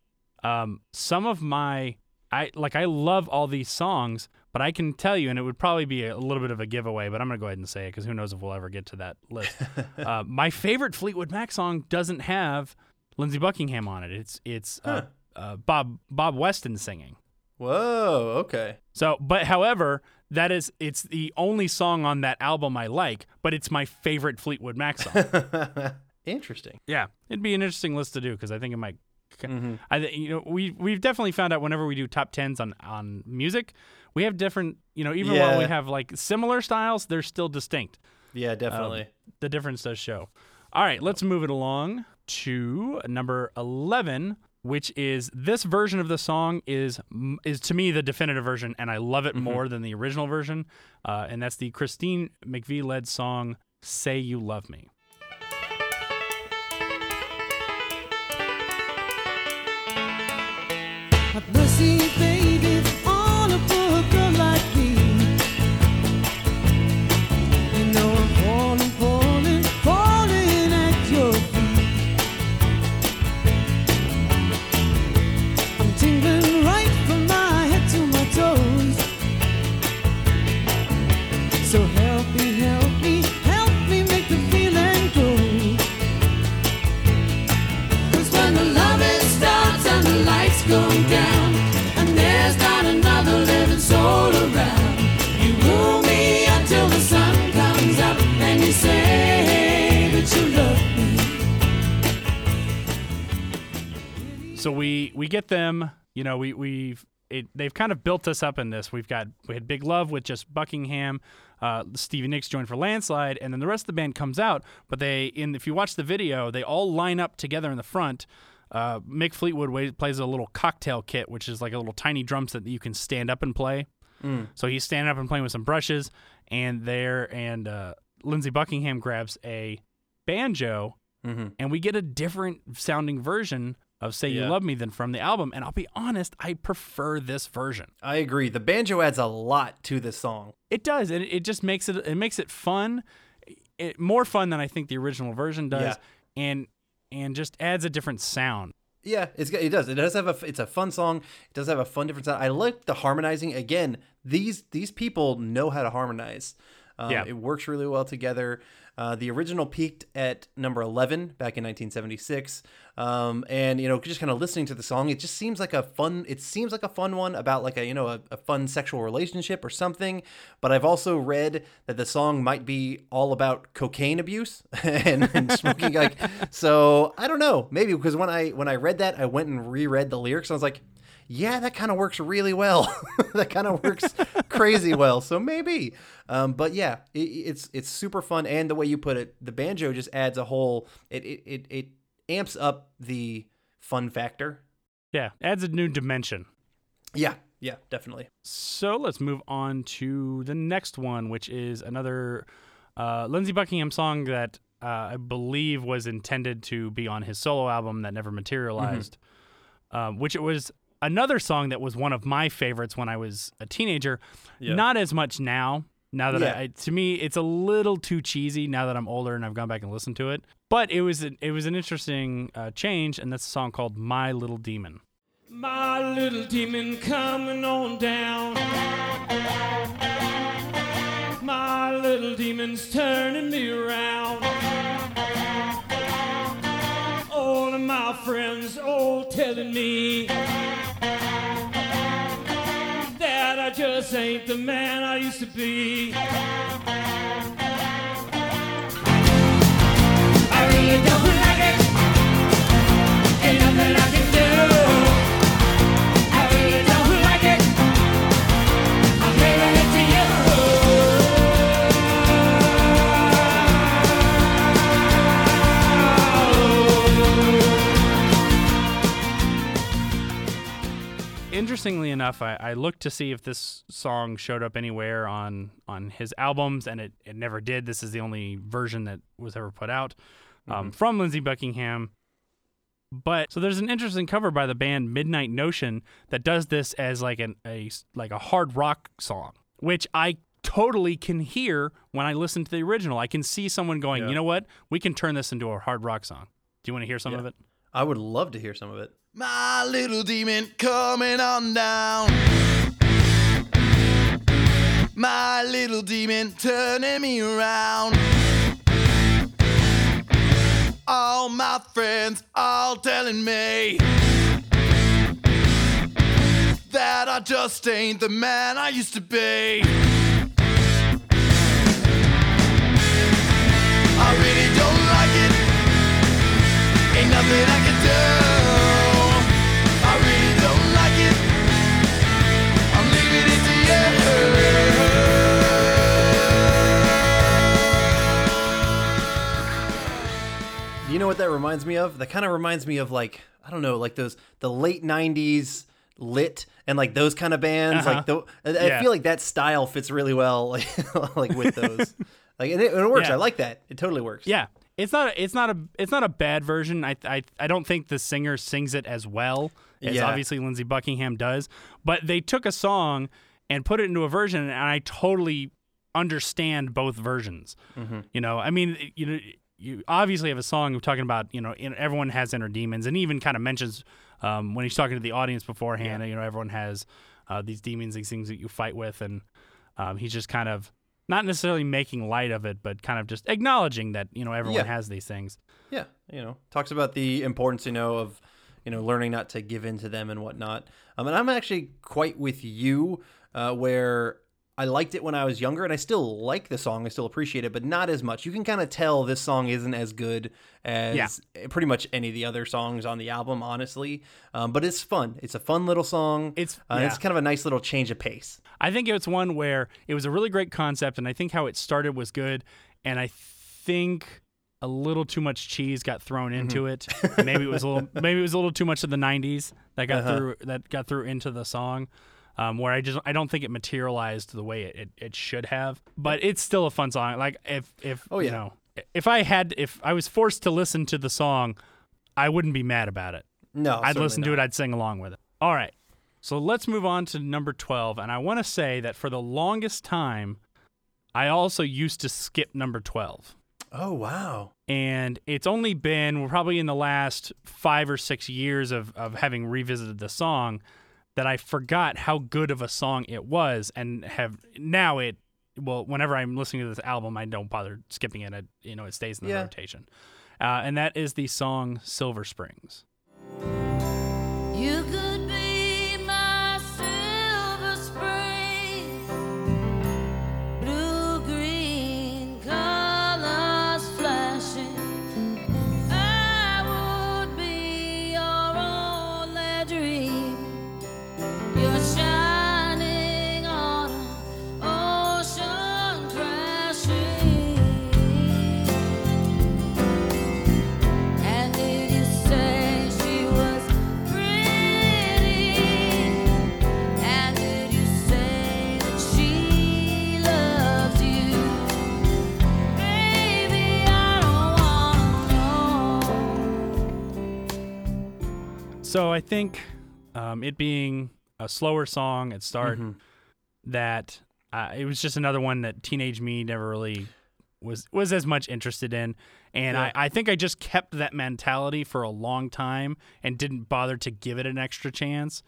um, some of my I like I love all these songs, but I can tell you, and it would probably be a little bit of a giveaway, but I'm gonna go ahead and say it because who knows if we'll ever get to that list. uh, my favorite Fleetwood Mac song doesn't have Lindsey Buckingham on it. It's it's uh, uh, Bob Bob Weston singing. Whoa. Okay. So, but however, that is it's the only song on that album I like, but it's my favorite Fleetwood Mac song. Interesting. Yeah, it'd be an interesting list to do because I think it might. I thi- you know we we've definitely found out whenever we do top tens on on music, we have different you know even while we have like similar styles, they're still distinct. Yeah, definitely. Um, the difference does show. All right, let's move it along to number eleven, which is this version of the song is is to me the definitive version, and I love it more than the original version, uh, and that's the Christine McVie led song "Say You Love Me." Have mercy, them. You know, we we've it, they've kind of built us up in this. We've got we had Big Love with just Buckingham, uh, Stevie Nicks joined for Landslide, and then the rest of the band comes out. But they in if you watch the video, they all line up together in the front. Uh, Mick Fleetwood wa- plays a little cocktail kit, which is like a little tiny drum set that you can stand up and play. So he's standing up and playing with some brushes, and there and uh, Lindsey Buckingham grabs a banjo, and we get a different sounding version of "Say You Yeah. Love Me" than from the album. And I'll be honest, I prefer this version. I agree. The banjo adds a lot to this song. It does, and it, it just makes it it makes it fun, it, more fun than I think the original version does, Yeah. and and just adds a different sound. Yeah, it's it does. It does have a. It's a fun song. It does have a fun different sound. I like the harmonizing. Again, these these people know how to harmonize. Um, Yeah. it works really well together. Uh, the original peaked at number eleven back in 1976, um, and you know, just kind of listening to the song, it just seems like a fun. It seems like a fun one about like a you know a, a fun sexual relationship or something. But I've also read that the song might be all about cocaine abuse and, and smoking. like, so I don't know. Maybe because when I when I read that, I went and reread the lyrics. And I was like, yeah, that kind of works really well. that kind of works crazy well. So maybe. Um, but yeah, it, it's it's super fun, and the way you put it, the banjo just adds a whole. It it it, it amps up the fun factor. Yeah, adds a new dimension. Yeah, yeah, definitely. So let's move on to the next one, which is another uh, Lindsey Buckingham song that uh, I believe was intended to be on his solo album that never materialized. Um, which it was another song that was one of my favorites when I was a teenager. Yeah. Not as much now. Now that Yeah. I, to me, it's a little too cheesy. Now that I'm older and I've gone back and listened to it, but it was an, it was an interesting uh, change, and that's a song called "My Little Demon." My little demon coming on down. My little demon's turning me around. All of my friends all telling me ain't the man I used to be. Interestingly enough, I, I looked to see if this song showed up anywhere on on his albums, and it, it never did. This is the only version that was ever put out um, from Lindsey Buckingham. But so there's an interesting cover by the band Midnight Notion that does this as like an a like a hard rock song, which I totally can hear when I listen to the original. I can see someone going, Yeah. you know what, we can turn this into a hard rock song. Do you want to hear some Yeah. of it? I would love to hear some of it. My little demon coming on down. My little demon turning me around. All my friends all telling me that I just ain't the man I used to be. I really don't like it. Ain't nothing I can do. You know what that reminds me of? That kind of reminds me of like I don't know, like those the late '90s lit and like those kind of bands. Uh-huh. Like the, I- I feel like that style fits really well, like like with those. like and it, it works. Yeah. I like that. It totally works. Yeah, it's not. It's not a. It's not a bad version. I. I. I don't think the singer sings it as well as Yeah. obviously Lindsey Buckingham does. But they took a song and put it into a version, and I totally understand both versions. You know, I mean, you know, you obviously have a song talking about you know, in, everyone has inner demons, and even kind of mentions um, when he's talking to the audience beforehand. You know, everyone has uh, these demons, these things that you fight with, and um, he's just kind of not necessarily making light of it, but kind of just acknowledging that you know everyone Yeah. has these things. Yeah, you know, talks about the importance, you know, of you know learning not to give in to them and whatnot. Um, and I'm actually quite with you, uh, where I liked it when I was younger, and I still like the song. I still appreciate it, but not as much. You can kind of tell this song isn't as good as Yeah. pretty much any of the other songs on the album, honestly. Um, but it's fun. It's a fun little song. It's- uh, yeah. it's kind of a nice little change of pace. I think it's one where it was a really great concept, and I think how it started was good, and I think a little too much cheese got thrown into it. maybe it was a little, maybe it was a little too much of the '90s that got Uh-huh. through that got through into the song. Um, where I just I don't think it materialized the way it, it, it should have, but it's still a fun song. Like if if Oh, you know if I had if I was forced to listen to the song, I wouldn't be mad about it. No, I'd listen to it. I'd sing along with it. All right. So let's move on to number 12. And I want to say that for the longest time, I also used to skip number 12. Oh wow. And it's only been we're probably in the last five or six years of, of having revisited the song that I forgot how good of a song it was and have now it well whenever I'm listening to this album I don't bother skipping it, it you know it stays in the Yeah. rotation uh, and that is the song Silver Springs So I think um, it being a slower song at start, that uh, it was just another one that teenage me never really was was as much interested in, and Yeah. I, I think I just kept that mentality for a long time and didn't bother to give it an extra chance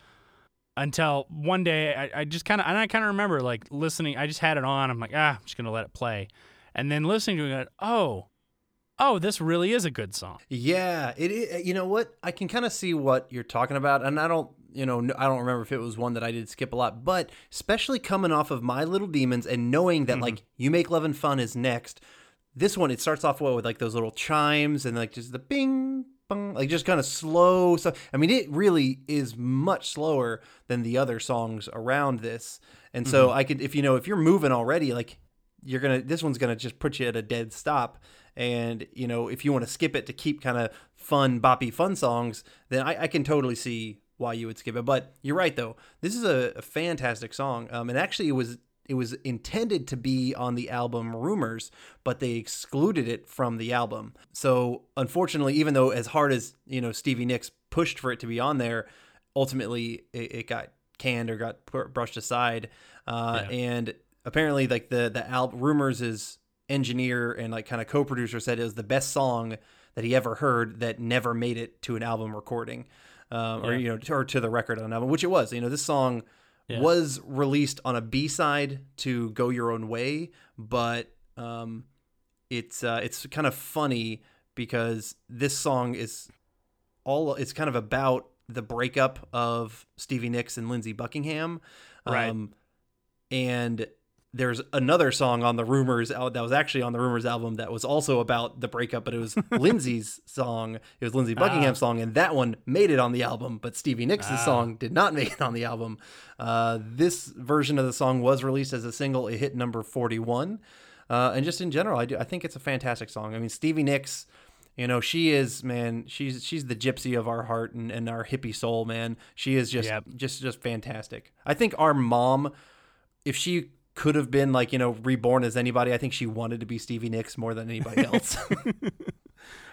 until one day I, I just kind of and I kind of remember like listening. I just had it on. I'm like, ah, I'm just gonna let it play, and then listening to it, oh, oh, this really is a good song. Yeah, it, it. You know what? I can kind of see what you're talking about, and I don't. You know, I don't remember if it was one that I did skip a lot, but especially coming off of My Little Demons and knowing that like mm-hmm. You Make Loving Fun is next. This one it starts off well with like those little chimes and like just the bing bung, like just kind of slow stuff. I mean, it really is much slower than the other songs around this. And so mm-hmm. I could, if you know, if you're moving already, like you're gonna, this one's gonna just put you at a dead stop. And you know, if you want to skip it to keep kind of fun, boppy, fun songs, then I, I can totally see why you would skip it. But you're right, though. This is a, a fantastic song. Um, and actually, it was it was intended to be on the album Rumors, but they excluded it from the album. So unfortunately, even though as hard as you know Stevie Nicks pushed for it to be on there, ultimately it, it got canned or got brushed aside. Uh, Yeah. And apparently, like the the album Rumors is engineer and like kind of co-producer said it was the best song that he ever heard that never made it to an album recording um, or you know or to the record on an album which it was you know this song Yeah. was released on a b-side to go your own way but um, it's uh, it's kind of funny because this song is all it's kind of about the breakup of Stevie Nicks and Lindsey Buckingham Right. um, and there's another song on the Rumors out that was actually on the Rumors album that was also about the breakup, but it was Lindsey's song. It was Lindsey Buckingham's song, and that one made it on the album, but Stevie Nicks' song did not make it on the album. Uh, this version of the song was released as a single. It hit number 41. Uh, and just in general, I do I think it's a fantastic song. I mean, Stevie Nicks, you know, she is man. She's she's the gypsy of our heart and, and our hippie soul, man. She is just Yep. just just fantastic. I think our mom, if she could have been like you know reborn as anybody, I think she wanted to be Stevie Nicks more than anybody else.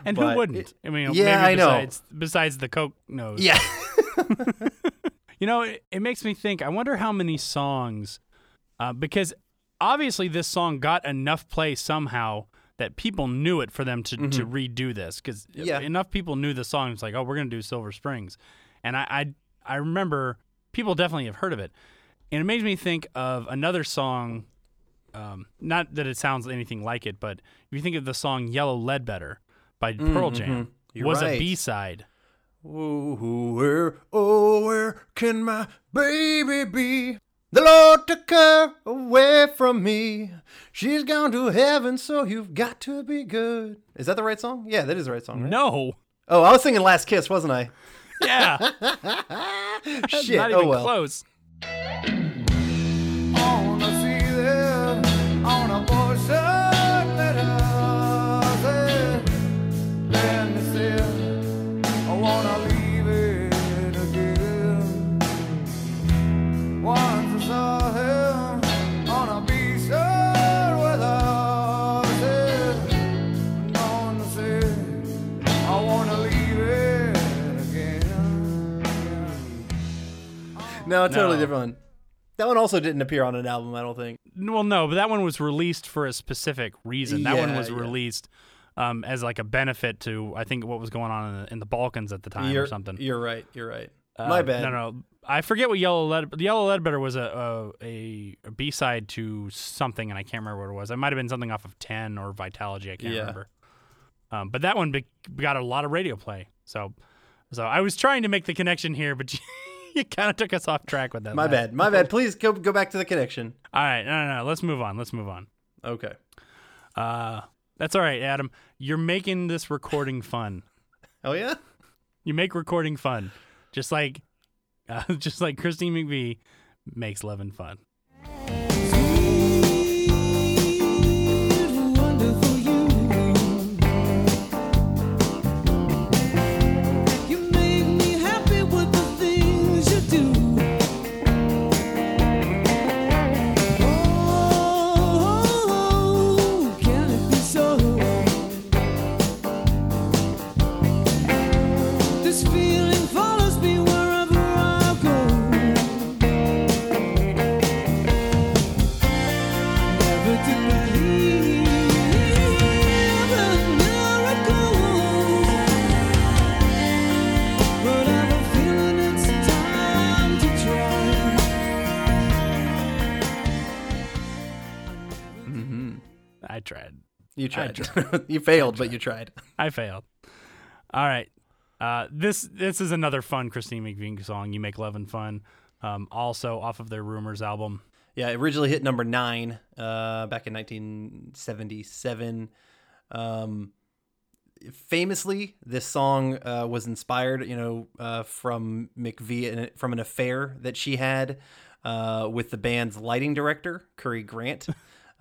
And But who wouldn't? it- I mean, Yeah, maybe I know. besides, Besides the Coke nose. yeah, You know, it, it makes me think. I wonder how many songs, uh, because obviously this song got enough play somehow that people knew it for them to, to redo this. Because Mm-hmm. Yeah. enough people knew the song. It's like, oh, we're gonna do Silver Springs, and I, I I remember people definitely have heard of it, and it makes me think of another song. Um, not that it sounds anything like it, but if you think of the song "Yellow Ledbetter" by Pearl Jam, Mm, mm-hmm. You're was a right. B side. Ooh, where, oh, where can my baby be? The Lord took her away from me. She's gone to heaven, so you've got to be good. Is that the right song? Yeah, that is the right song. Right? No, Oh, I was singing Last Kiss, wasn't I? yeah, Shit. not oh even well. close. No, totally No. different one. That one also didn't appear on an album, I don't think. Well, no, but that one was released for a specific reason. That one Yeah, was yeah. released um, as like a benefit to I think what was going on in the, in the Balkans at the time you're, or something. You're right. You're right. Uh, My bad. No, no, I forget what Yellow Lead. The Yellow Ledbetter was a a, a B side to something, and I can't remember what it was. It might have been something off of Ten or Vitalogy. I can't Yeah. remember. Um, but that one be- got a lot of radio play. So, so I was trying to make the connection here, but you, kind of took us off track with that. My bad. My bad. Please go go back to the connection. All right, no, no, no. Let's move on. Let's move on. Okay. Uh, that's all right, Adam. You're making this recording fun. Oh yeah. You make recording fun, just like, uh, just like Christine McVie makes loving fun. Tried. You tried. you failed, but you tried. I failed. All right. Uh, this this is another fun Christine McVie song. You Make Loving Fun. Um, also off of their Rumors album. Yeah, it originally hit number nine uh, back in 1977. Um, famously, this song uh, was inspired, you know, uh, from McVie from an affair that she had uh, with the band's lighting director, Curry Grant.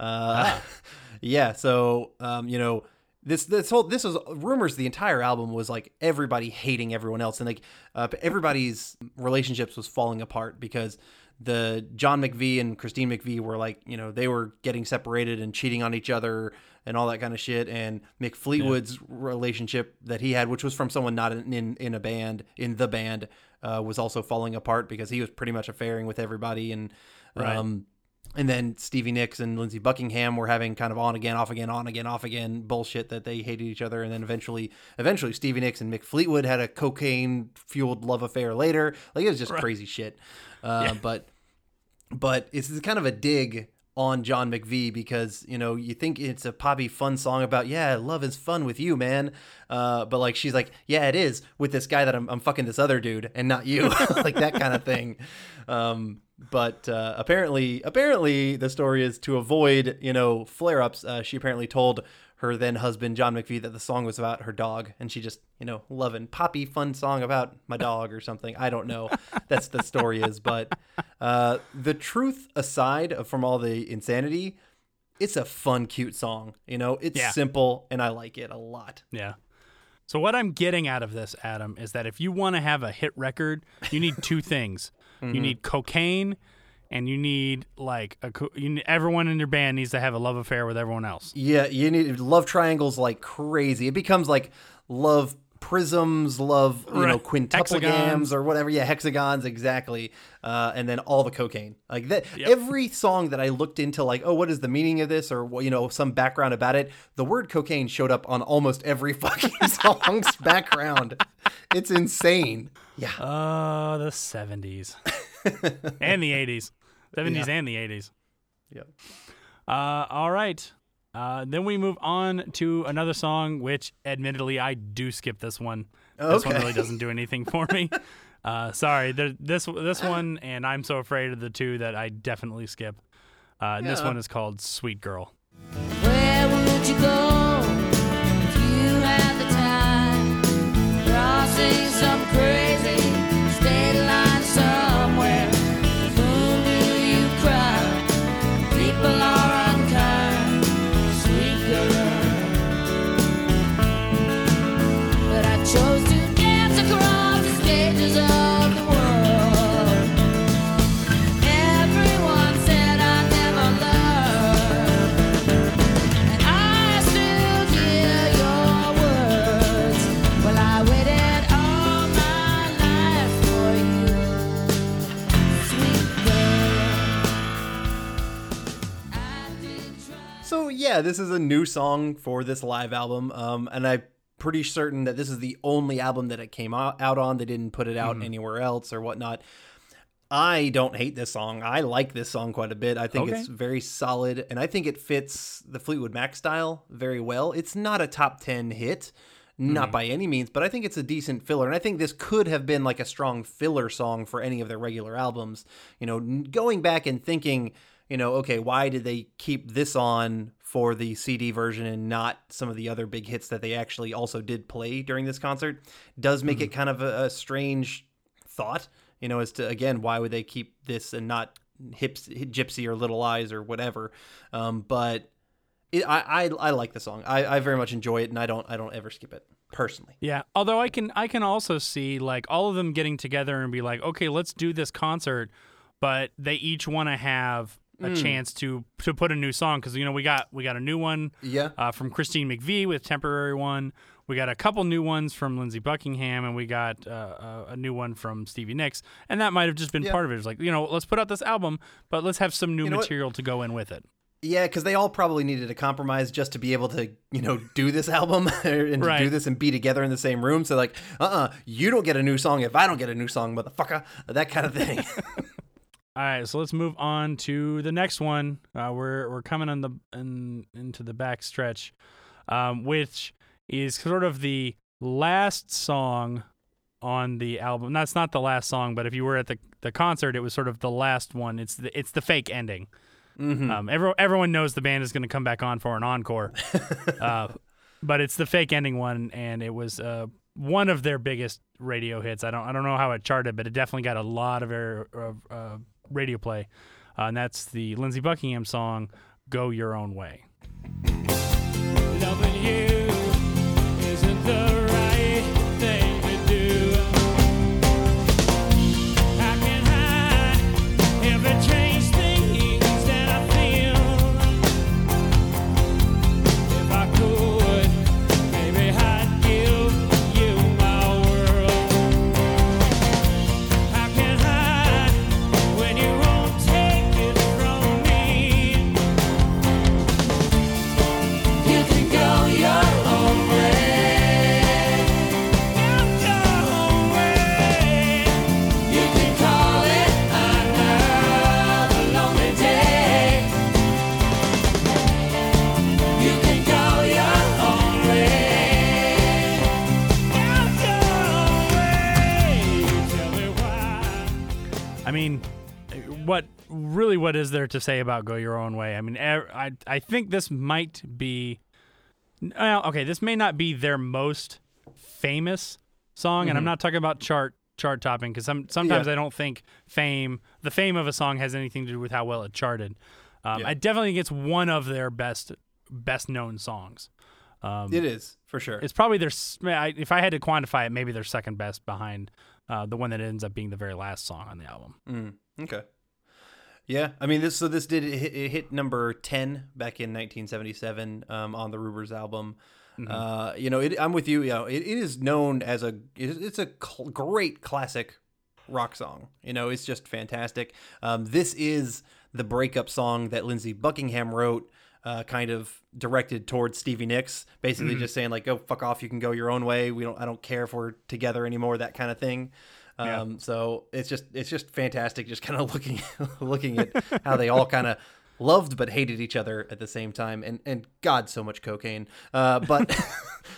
Uh, yeah, so um, you know, this this whole this was rumors. The entire album was like everybody hating everyone else, and like uh, everybody's relationships was falling apart because the John McVie and Christine McVie were like, you know, they were getting separated and cheating on each other and all that kind of shit. And Mick Fleetwood's relationship that he had, which was from someone not in in, in a band in the band, uh, was also falling apart because he was pretty much affairing with everybody and. Right. Um, and then Stevie Nicks and Lindsey Buckingham were having kind of on again, off again, on again, off again bullshit that they hated each other. And then eventually, eventually Stevie Nicks and Mick Fleetwood had a cocaine fueled love affair later. Like it was just crazy shit. Uh, But but it's kind of a dig on John McVie because you know you think it's a poppy fun song about yeah love is fun with you man, uh, but like she's like yeah it is with this guy that I'm, I'm fucking this other dude and not you like that kind of thing. Um, but uh, apparently apparently the story is to avoid you know flare ups. Uh, she apparently told her then husband John McVie that the song was about her dog, and she just you know loving poppy fun song about my dog or something. I don't know. That's the story is, but uh, the truth aside from all the insanity, it's a fun, cute song. You know, it's Yeah. simple, and I like it a lot. Yeah. So what I'm getting out of this, Adam, is that if you want to have a hit record, you need two things. Mm-hmm. You need cocaine, and you need like a co- you need, everyone in your band needs to have a love affair with everyone else. Yeah, you need love triangles like crazy. It becomes like love prisms, love you know Right. quintuplegams or whatever. Yeah, hexagons exactly. Uh, and then all the cocaine like that. Yep. Every song that I looked into, like, oh, what is the meaning of this, or what you know, some background about it. The word cocaine showed up on almost every fucking song's background. It's insane. Yeah. Uh, the 70s and the 80s, 70s and the 80s. Yeah. Uh, all right. Uh, then we move on to another song, which admittedly I do skip this one. This one really doesn't do anything for me. Uh, sorry, there, this this one, and I'm so afraid of the two that I definitely skip. Uh, and This one is called "Sweet Girl." Where would yeah, this is a new song for this live album, um, and I'm pretty certain that this is the only album that it came out, on. They didn't put it out anywhere else or whatnot. I don't hate this song. I like this song quite a bit. I think Okay. it's very solid, and I think it fits the Fleetwood Mac style very well. It's not a top ten hit. Not by any means, but I think it's a decent filler. And I think this could have been like a strong filler song for any of their regular albums. You know, going back and thinking, you know, okay, why did they keep this on for the CD version and not some of the other big hits that they actually also did play during this concert? Does make it kind of a, a strange thought, you know, as to again, why would they keep this and not Hips, Gypsy or Little Lies or whatever? Um, but it, I, I I like the song. I, I very much enjoy it, and I don't I don't ever skip it personally. Yeah. Although I can I can also see like all of them getting together and be like, okay, let's do this concert, but they each want to have a chance to to put a new song because you know we got we got a new one Yeah. uh, from Christine McVie with temporary one. We got a couple new ones from Lindsey Buckingham, and we got uh, a, a new one from Stevie Nicks, and that might have just been Yeah. part of it. It's like you know, let's put out this album, but let's have some new You know what? material to go in with it. Yeah, because they all probably needed a compromise just to be able to, you know, do this album and Right. do this and be together in the same room. So like, uh, uh you don't get a new song if I don't get a new song, motherfucker. That kind of thing. All right, so let's move on to the next one. Uh, we're we're coming on the in, into the back stretch, um, which is sort of the last song on the album. That's not the last song, but if you were at the the concert, it was sort of the last one. It's the it's the fake ending. Mm-hmm. Um, every, everyone knows the band is going to come back on for an encore. uh, but it's the fake ending one, and it was uh, one of their biggest radio hits. I don't I don't know how it charted, but it definitely got a lot of air, of, uh, radio play, uh, and that's the Lindsey Buckingham song "Go Your Own Way." What is there to say about "Go Your Own Way"? I mean, I I think this might be, well, okay, this may not be their most famous song, and I'm not talking about chart chart topping because some, sometimes Yeah. I don't think fame the fame of a song has anything to do with how well it charted. Um, Yeah. I definitely think it's one of their best best known songs. Um, It is for sure. it's probably their if I had to quantify it, maybe their second best behind uh, the one that ends up being the very last song on the album. Mm, okay. Yeah, I mean this. So this did it hit, it hit number ten back in 1977 um, on the Rumors album. Uh, you know, it, I'm with you. You know, it, it is known as a it, it's a cl- great classic rock song. You know, it's just fantastic. Um, this is the breakup song that Lindsey Buckingham wrote. Uh, kind of directed towards Stevie Nicks, basically just saying like, "Go fuck off, you can go your own way. We don't, I don't care if we're together anymore." That kind of thing. Yeah. Um, so it's just it's just fantastic, just kind of looking looking at how they all kind of loved but hated each other at the same time, and and God, so much cocaine. Uh, but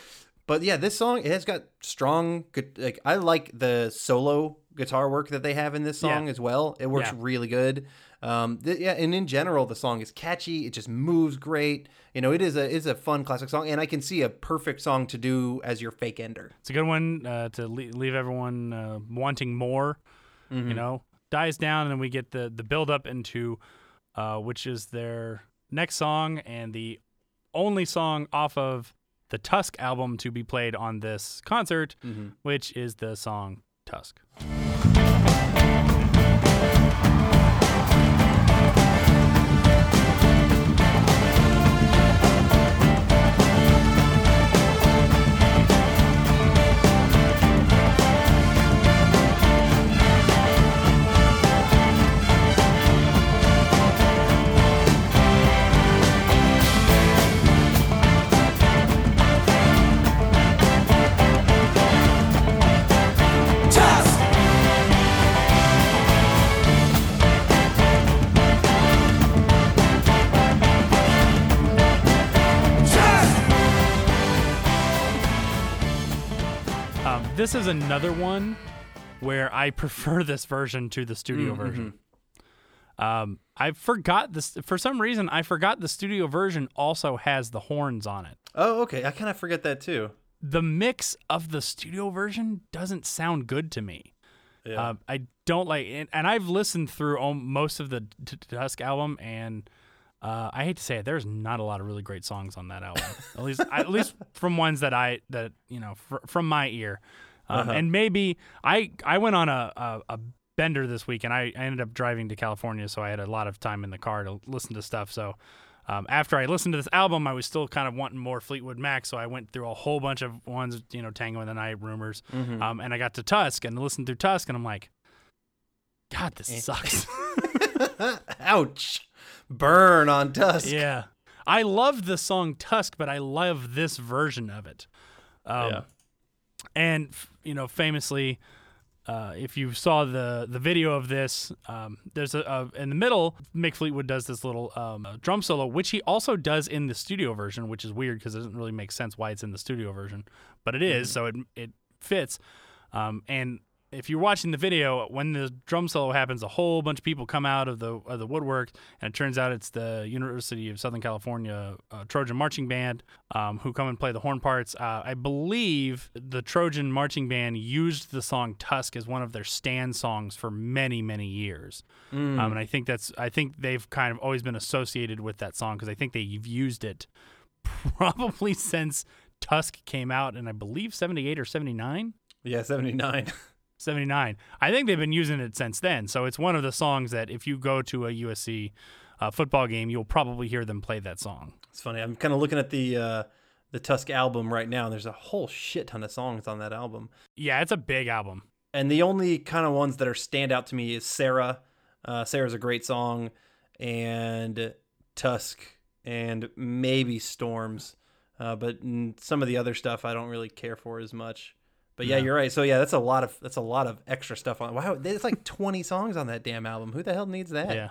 but yeah, this song it has got strong good. Like I like the solo guitar work that they have in this song Yeah. as well. It works Yeah. really good. Um, th- yeah, and in general, the song is catchy. It just moves great. You know, it is a is a fun classic song, and I can see a perfect song to do as your fake ender. It's a good one uh, to le- leave everyone uh, wanting more. You know, dies down, and then we get the the build up into uh, which is their next song and the only song off of the Tusk album to be played on this concert, which is the song. Tusk! This is another one where I prefer this version to the studio version. Um, I forgot this for some reason. I forgot the studio version also has the horns on it. Oh, okay. I kind of forget that too. The mix of the studio version doesn't sound good to me. Yeah. Uh, I don't like, and, and I've listened through most of the Tusk album, and uh, I hate to say it, there's not a lot of really great songs on that album. at least, at least from ones that I that you know fr- from my ear. Um, And maybe I I went on a, a a bender this week, and I, I ended up driving to California, so I had a lot of time in the car to listen to stuff. So. Um, after I listened to this album, I was still kind of wanting more Fleetwood Mac, so I went through a whole bunch of ones, you know, Tango in the Night, Rumors, um, and I got to Tusk and listened through Tusk, and I'm like, God, this sucks. Ouch. Burn on Tusk. yeah, I love the song Tusk, but I love this version of it. Um, Yeah. And f- you know, famously, uh, if you saw the the video of this, um, there's a, a in the middle, Mick Fleetwood does this little um, uh, drum solo, which he also does in the studio version, which is weird because it doesn't really make sense why it's in the studio version, but it is, so it it fits. Um, and if you're watching the video, when the drum solo happens, a whole bunch of people come out of the of the woodwork, and it turns out it's the University of Southern California uh, Trojan Marching Band um, who come and play the horn parts. Uh, I believe the Trojan Marching Band used the song "Tusk" as one of their stand songs for many many years, um, and I think that's I think they've kind of always been associated with that song because I think they've used it probably since Tusk came out in I believe 78 or 79. Yeah, 79. 79. I think they've been using it since then. So it's one of the songs that if you go to a USC uh, football game, you'll probably hear them play that song. It's funny. I'm kind of looking at the uh, the Tusk album right now, and there's a whole shit ton of songs on that album. Yeah, it's a big album. And the only kind of ones that are stand out to me is Sara. Uh, Sara's a great song, and Tusk, and maybe Storms. Uh, but some of the other stuff I don't really care for as much. But yeah, Yeah. you're right. So yeah, that's a lot of that's a lot of extra stuff on. Wow, there's like 20 songs on that damn album. Who the hell needs that? Yeah.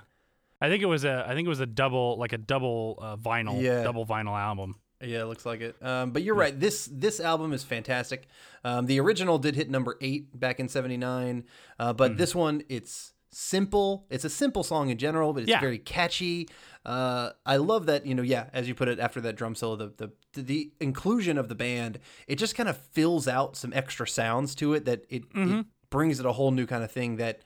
I think it was a I think it was a double like a double uh, vinyl Yeah. double vinyl album. Yeah, it looks like it. Um, but you're right. This this album is fantastic. Um, the original did hit number eight back in '79, uh, but Mm-hmm. this one it's simple. It's a simple song in general, but it's Yeah. very catchy. Uh, I love that you know, yeah, as you put it after that drum solo, the the the inclusion of the band, it just kind of fills out some extra sounds to it that it, Mm-hmm. it brings it a whole new kind of thing that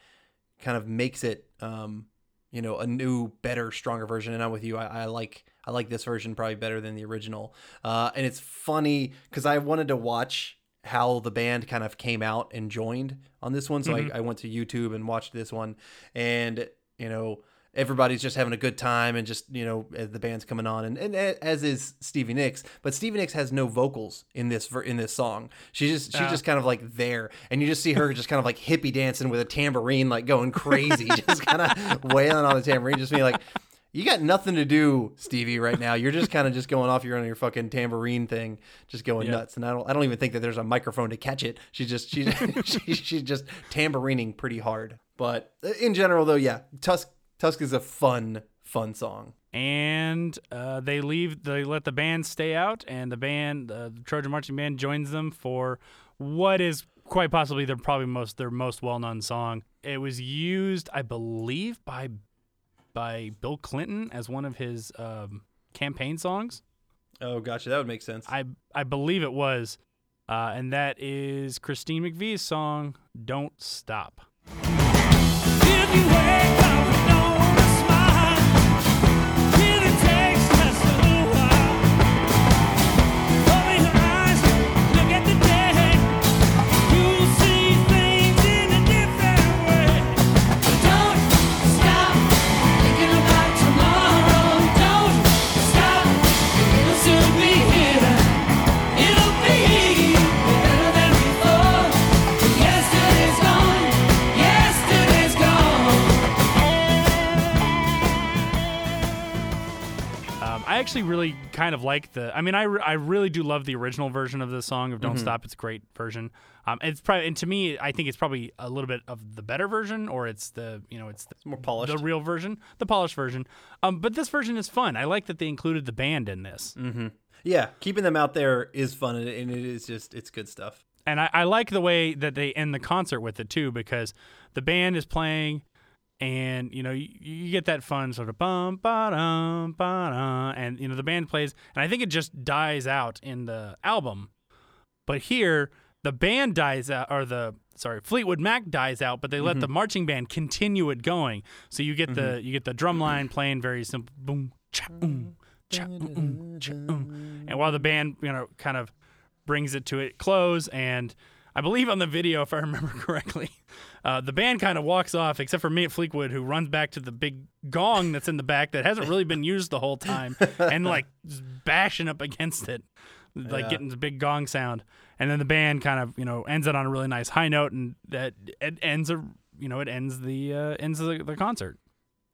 kind of makes it um, you know a new better stronger version. And i'm with you i, I like i like this version probably better than the original. Uh, and it's funny because i wanted to watch how the band kind of came out and joined on this one. So I, I went to youtube and watched this one. And you know everybody's just having a good time and just you know the band's coming on and, and as is Stevie Nicks. But Stevie Nicks has no vocals in this in this song. She's just she's Ah. just kind of like there. And you just see her just kind of like hippie dancing with a tambourine like going crazy just kind of wailing on the tambourine just being like you got nothing to do Stevie right now. You're just kind of just going off your on your fucking tambourine thing just going Yeah. nuts. And I don't I don't even think that there's a microphone to catch it. She's just she's she, she's just tambourining pretty hard. But in general though yeah Tusk Tusk is a fun, fun song. and uh, they leave. They let the band stay out, and the band, uh, the Trojan Marching Band, joins them for what is quite possibly their probably most their most well known song. It was used, I believe, by by Bill Clinton as one of his um, campaign songs. Oh, gotcha. That would make sense. I I believe it was, uh, and that is Christine McVie's song "Don't Stop." Kind of like the. I mean, I, re- I really do love the original version of the song of "Don't Stop." It's a great version. Um, it's probably and to me, I think it's probably a little bit of the better version, or it's the you know it's the, more polished. the real version, the polished version. Um, but this version is fun. I like that they included the band in this, yeah, keeping them out there is fun, and it is just it's good stuff. and I, I like the way that they end the concert with it too, because the band is playing. And you know you, you get that fun sort of bum ba dum ba dum, and you know the band plays, and I think it just dies out in the album. But here, the band dies out, or the sorry, Fleetwood Mac dies out, but they let the marching band continue it going. So you get the you get the drum line playing very simple, boom, cha, um, cha, um, cha, um. and while the band you know kind of brings it to it close, and I believe on the video, if I remember correctly, uh, the band kind of walks off, except for Mick Fleetwood, who runs back to the big gong that's in the back that hasn't really been used the whole time, and like bashing up against it, like Yeah. getting the big gong sound. And then the band kind of you know ends it on a really nice high note, and that it ends a you know it ends the uh, ends the, the concert.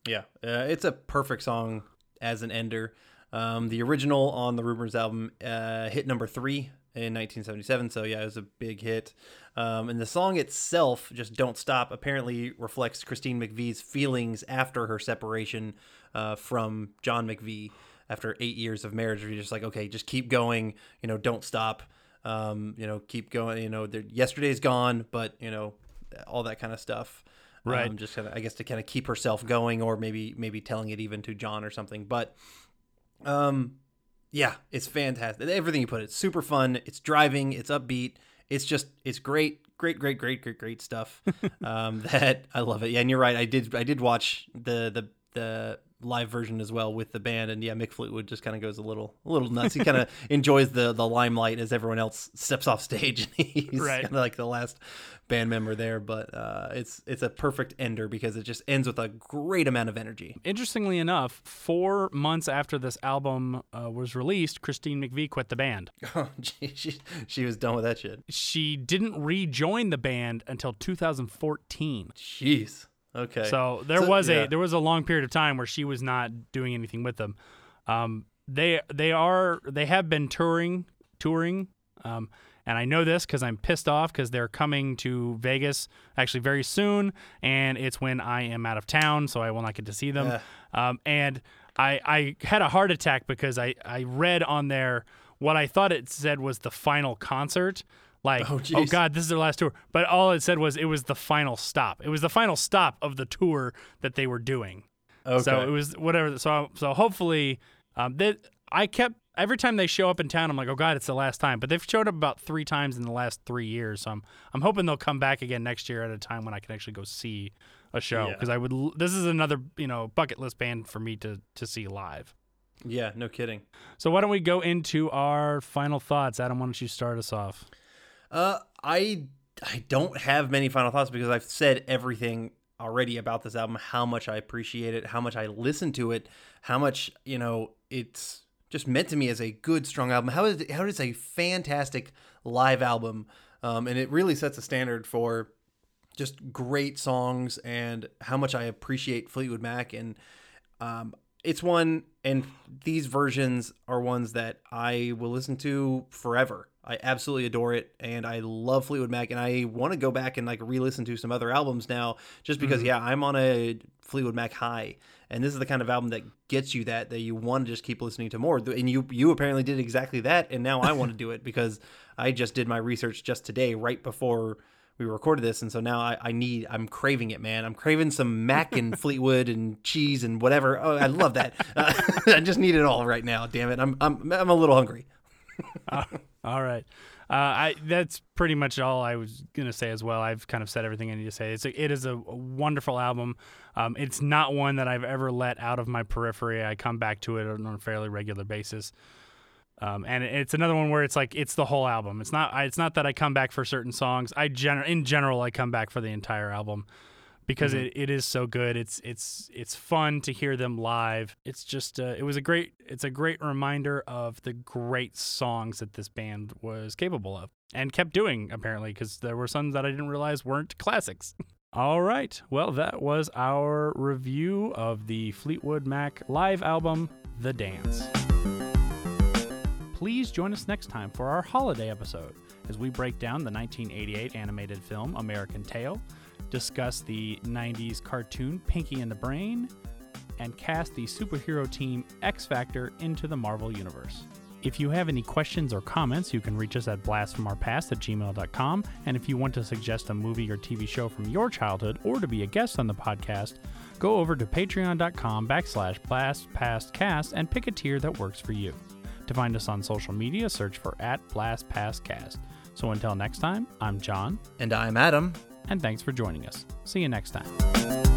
Yeah, uh, it's a perfect song as an ender. Um, the original on the Rumors album uh, hit number three in 1977, so yeah, it was a big hit. Um, and the song itself, just "Don't Stop," apparently reflects Christine McVie's feelings after her separation uh, from John McVie after eight years of marriage. Where you're just like, okay, just keep going, you know, don't stop, um, you know, keep going. You know, yesterday's gone, but you know, all that kind of stuff. Right. Um, just kind of, I guess, to kind of keep herself going, or maybe maybe telling it even to John or something. But, um, yeah, it's fantastic. Everything you put, it's super fun. It's driving. It's upbeat. It's just, it's great, great, great, great, great, great stuff. um, that I love it. Yeah, and you're right. I did, I did watch the the the live version as well with the band, and yeah, Mick Fleetwood just kind of goes a little, a little nuts. He kind of enjoys the the limelight as everyone else steps off stage. and He's Right. kind of like the last band member there, but uh, it's it's a perfect ender because it just ends with a great amount of energy. Interestingly enough, four months after this album uh, was released, Christine McVie quit the band. Oh, gee, she, she was done with that shit. She didn't rejoin the band until 2014. Jeez. Okay. So there So, was yeah. a there was a long period of time where she was not doing anything with them. Um, they they are they have been touring touring, um, and I know this because I'm pissed off because they're coming to Vegas actually very soon, and it's when I am out of town, so I will not get to see them. Um, and I I had a heart attack because I I read on there what I thought it said was the final concert. Like, Oh, oh. God, this is their last tour. But all it said was it was the final stop. It was the final stop of the tour that they were doing. okay. So it was whatever. So so hopefully, um, that I kept every time they show up in town, I'm like, oh God, it's the last time. But they've showed up about three times in the last three years. So I'm I'm hoping they'll come back again next year at a time when I can actually go see a show Yeah. because I would. This is another you know bucket list band for me to to see live. yeah, no kidding. So why don't we go into our final thoughts? Adam, why don't you start us off? Uh, I I don't have many final thoughts because I've said everything already about this album. How much I appreciate it, how much I listen to it, how much you know it's just meant to me as a good, strong album. How is it, how is a fantastic live album, um, and it really sets a standard for just great songs and how much I appreciate Fleetwood Mac and um, it's one and these versions are ones that I will listen to forever. I absolutely adore it and I love Fleetwood Mac and I want to go back and like re-listen to some other albums now just because yeah, I'm on a Fleetwood Mac high and this is the kind of album that gets you that that you want to just keep listening to more and you you apparently did exactly that and now I want to do it because I just did my research just today right before we recorded this, and so now I, I need I'm craving it, man. I'm craving some mac and Fleetwood and cheese and whatever. Oh, I love that. Uh, I just need it all right now. Damn it, I'm I'm I'm a little hungry. All right. Uh, I that's pretty much all I was gonna say as well. I've kind of said everything I need to say. It's a, it is a, wonderful album. Um, it's not one that I've ever let out of my periphery. I come back to it on a fairly regular basis. Um, and it's another one where it's like it's the whole album. It's not. It's not that I come back for certain songs. I gen- in general I come back for the entire album because it, it is so good. It's it's it's fun to hear them live. It's just uh, it was a great it's a great reminder of the great songs that this band was capable of and kept doing apparently because there were some that I didn't realize weren't classics. All right, well that was our review of the Fleetwood Mac live album, The Dance. Please join us next time for our holiday episode as we break down the 1988 animated film American Tail, discuss the 90s cartoon Pinky and the Brain, and cast the superhero team X Factor into the Marvel Universe. If you have any questions or comments, you can reach us at blastfromourpast at gmail.com. And if you want to suggest a movie or TV show from your childhood or to be a guest on the podcast, go over to patreon.com backslash blastpastcast and pick a tier that works for you. To find us on social media, search for at blastpastcast. So until next time, I'm John, And I'm Adam. And thanks for joining us. See you next time.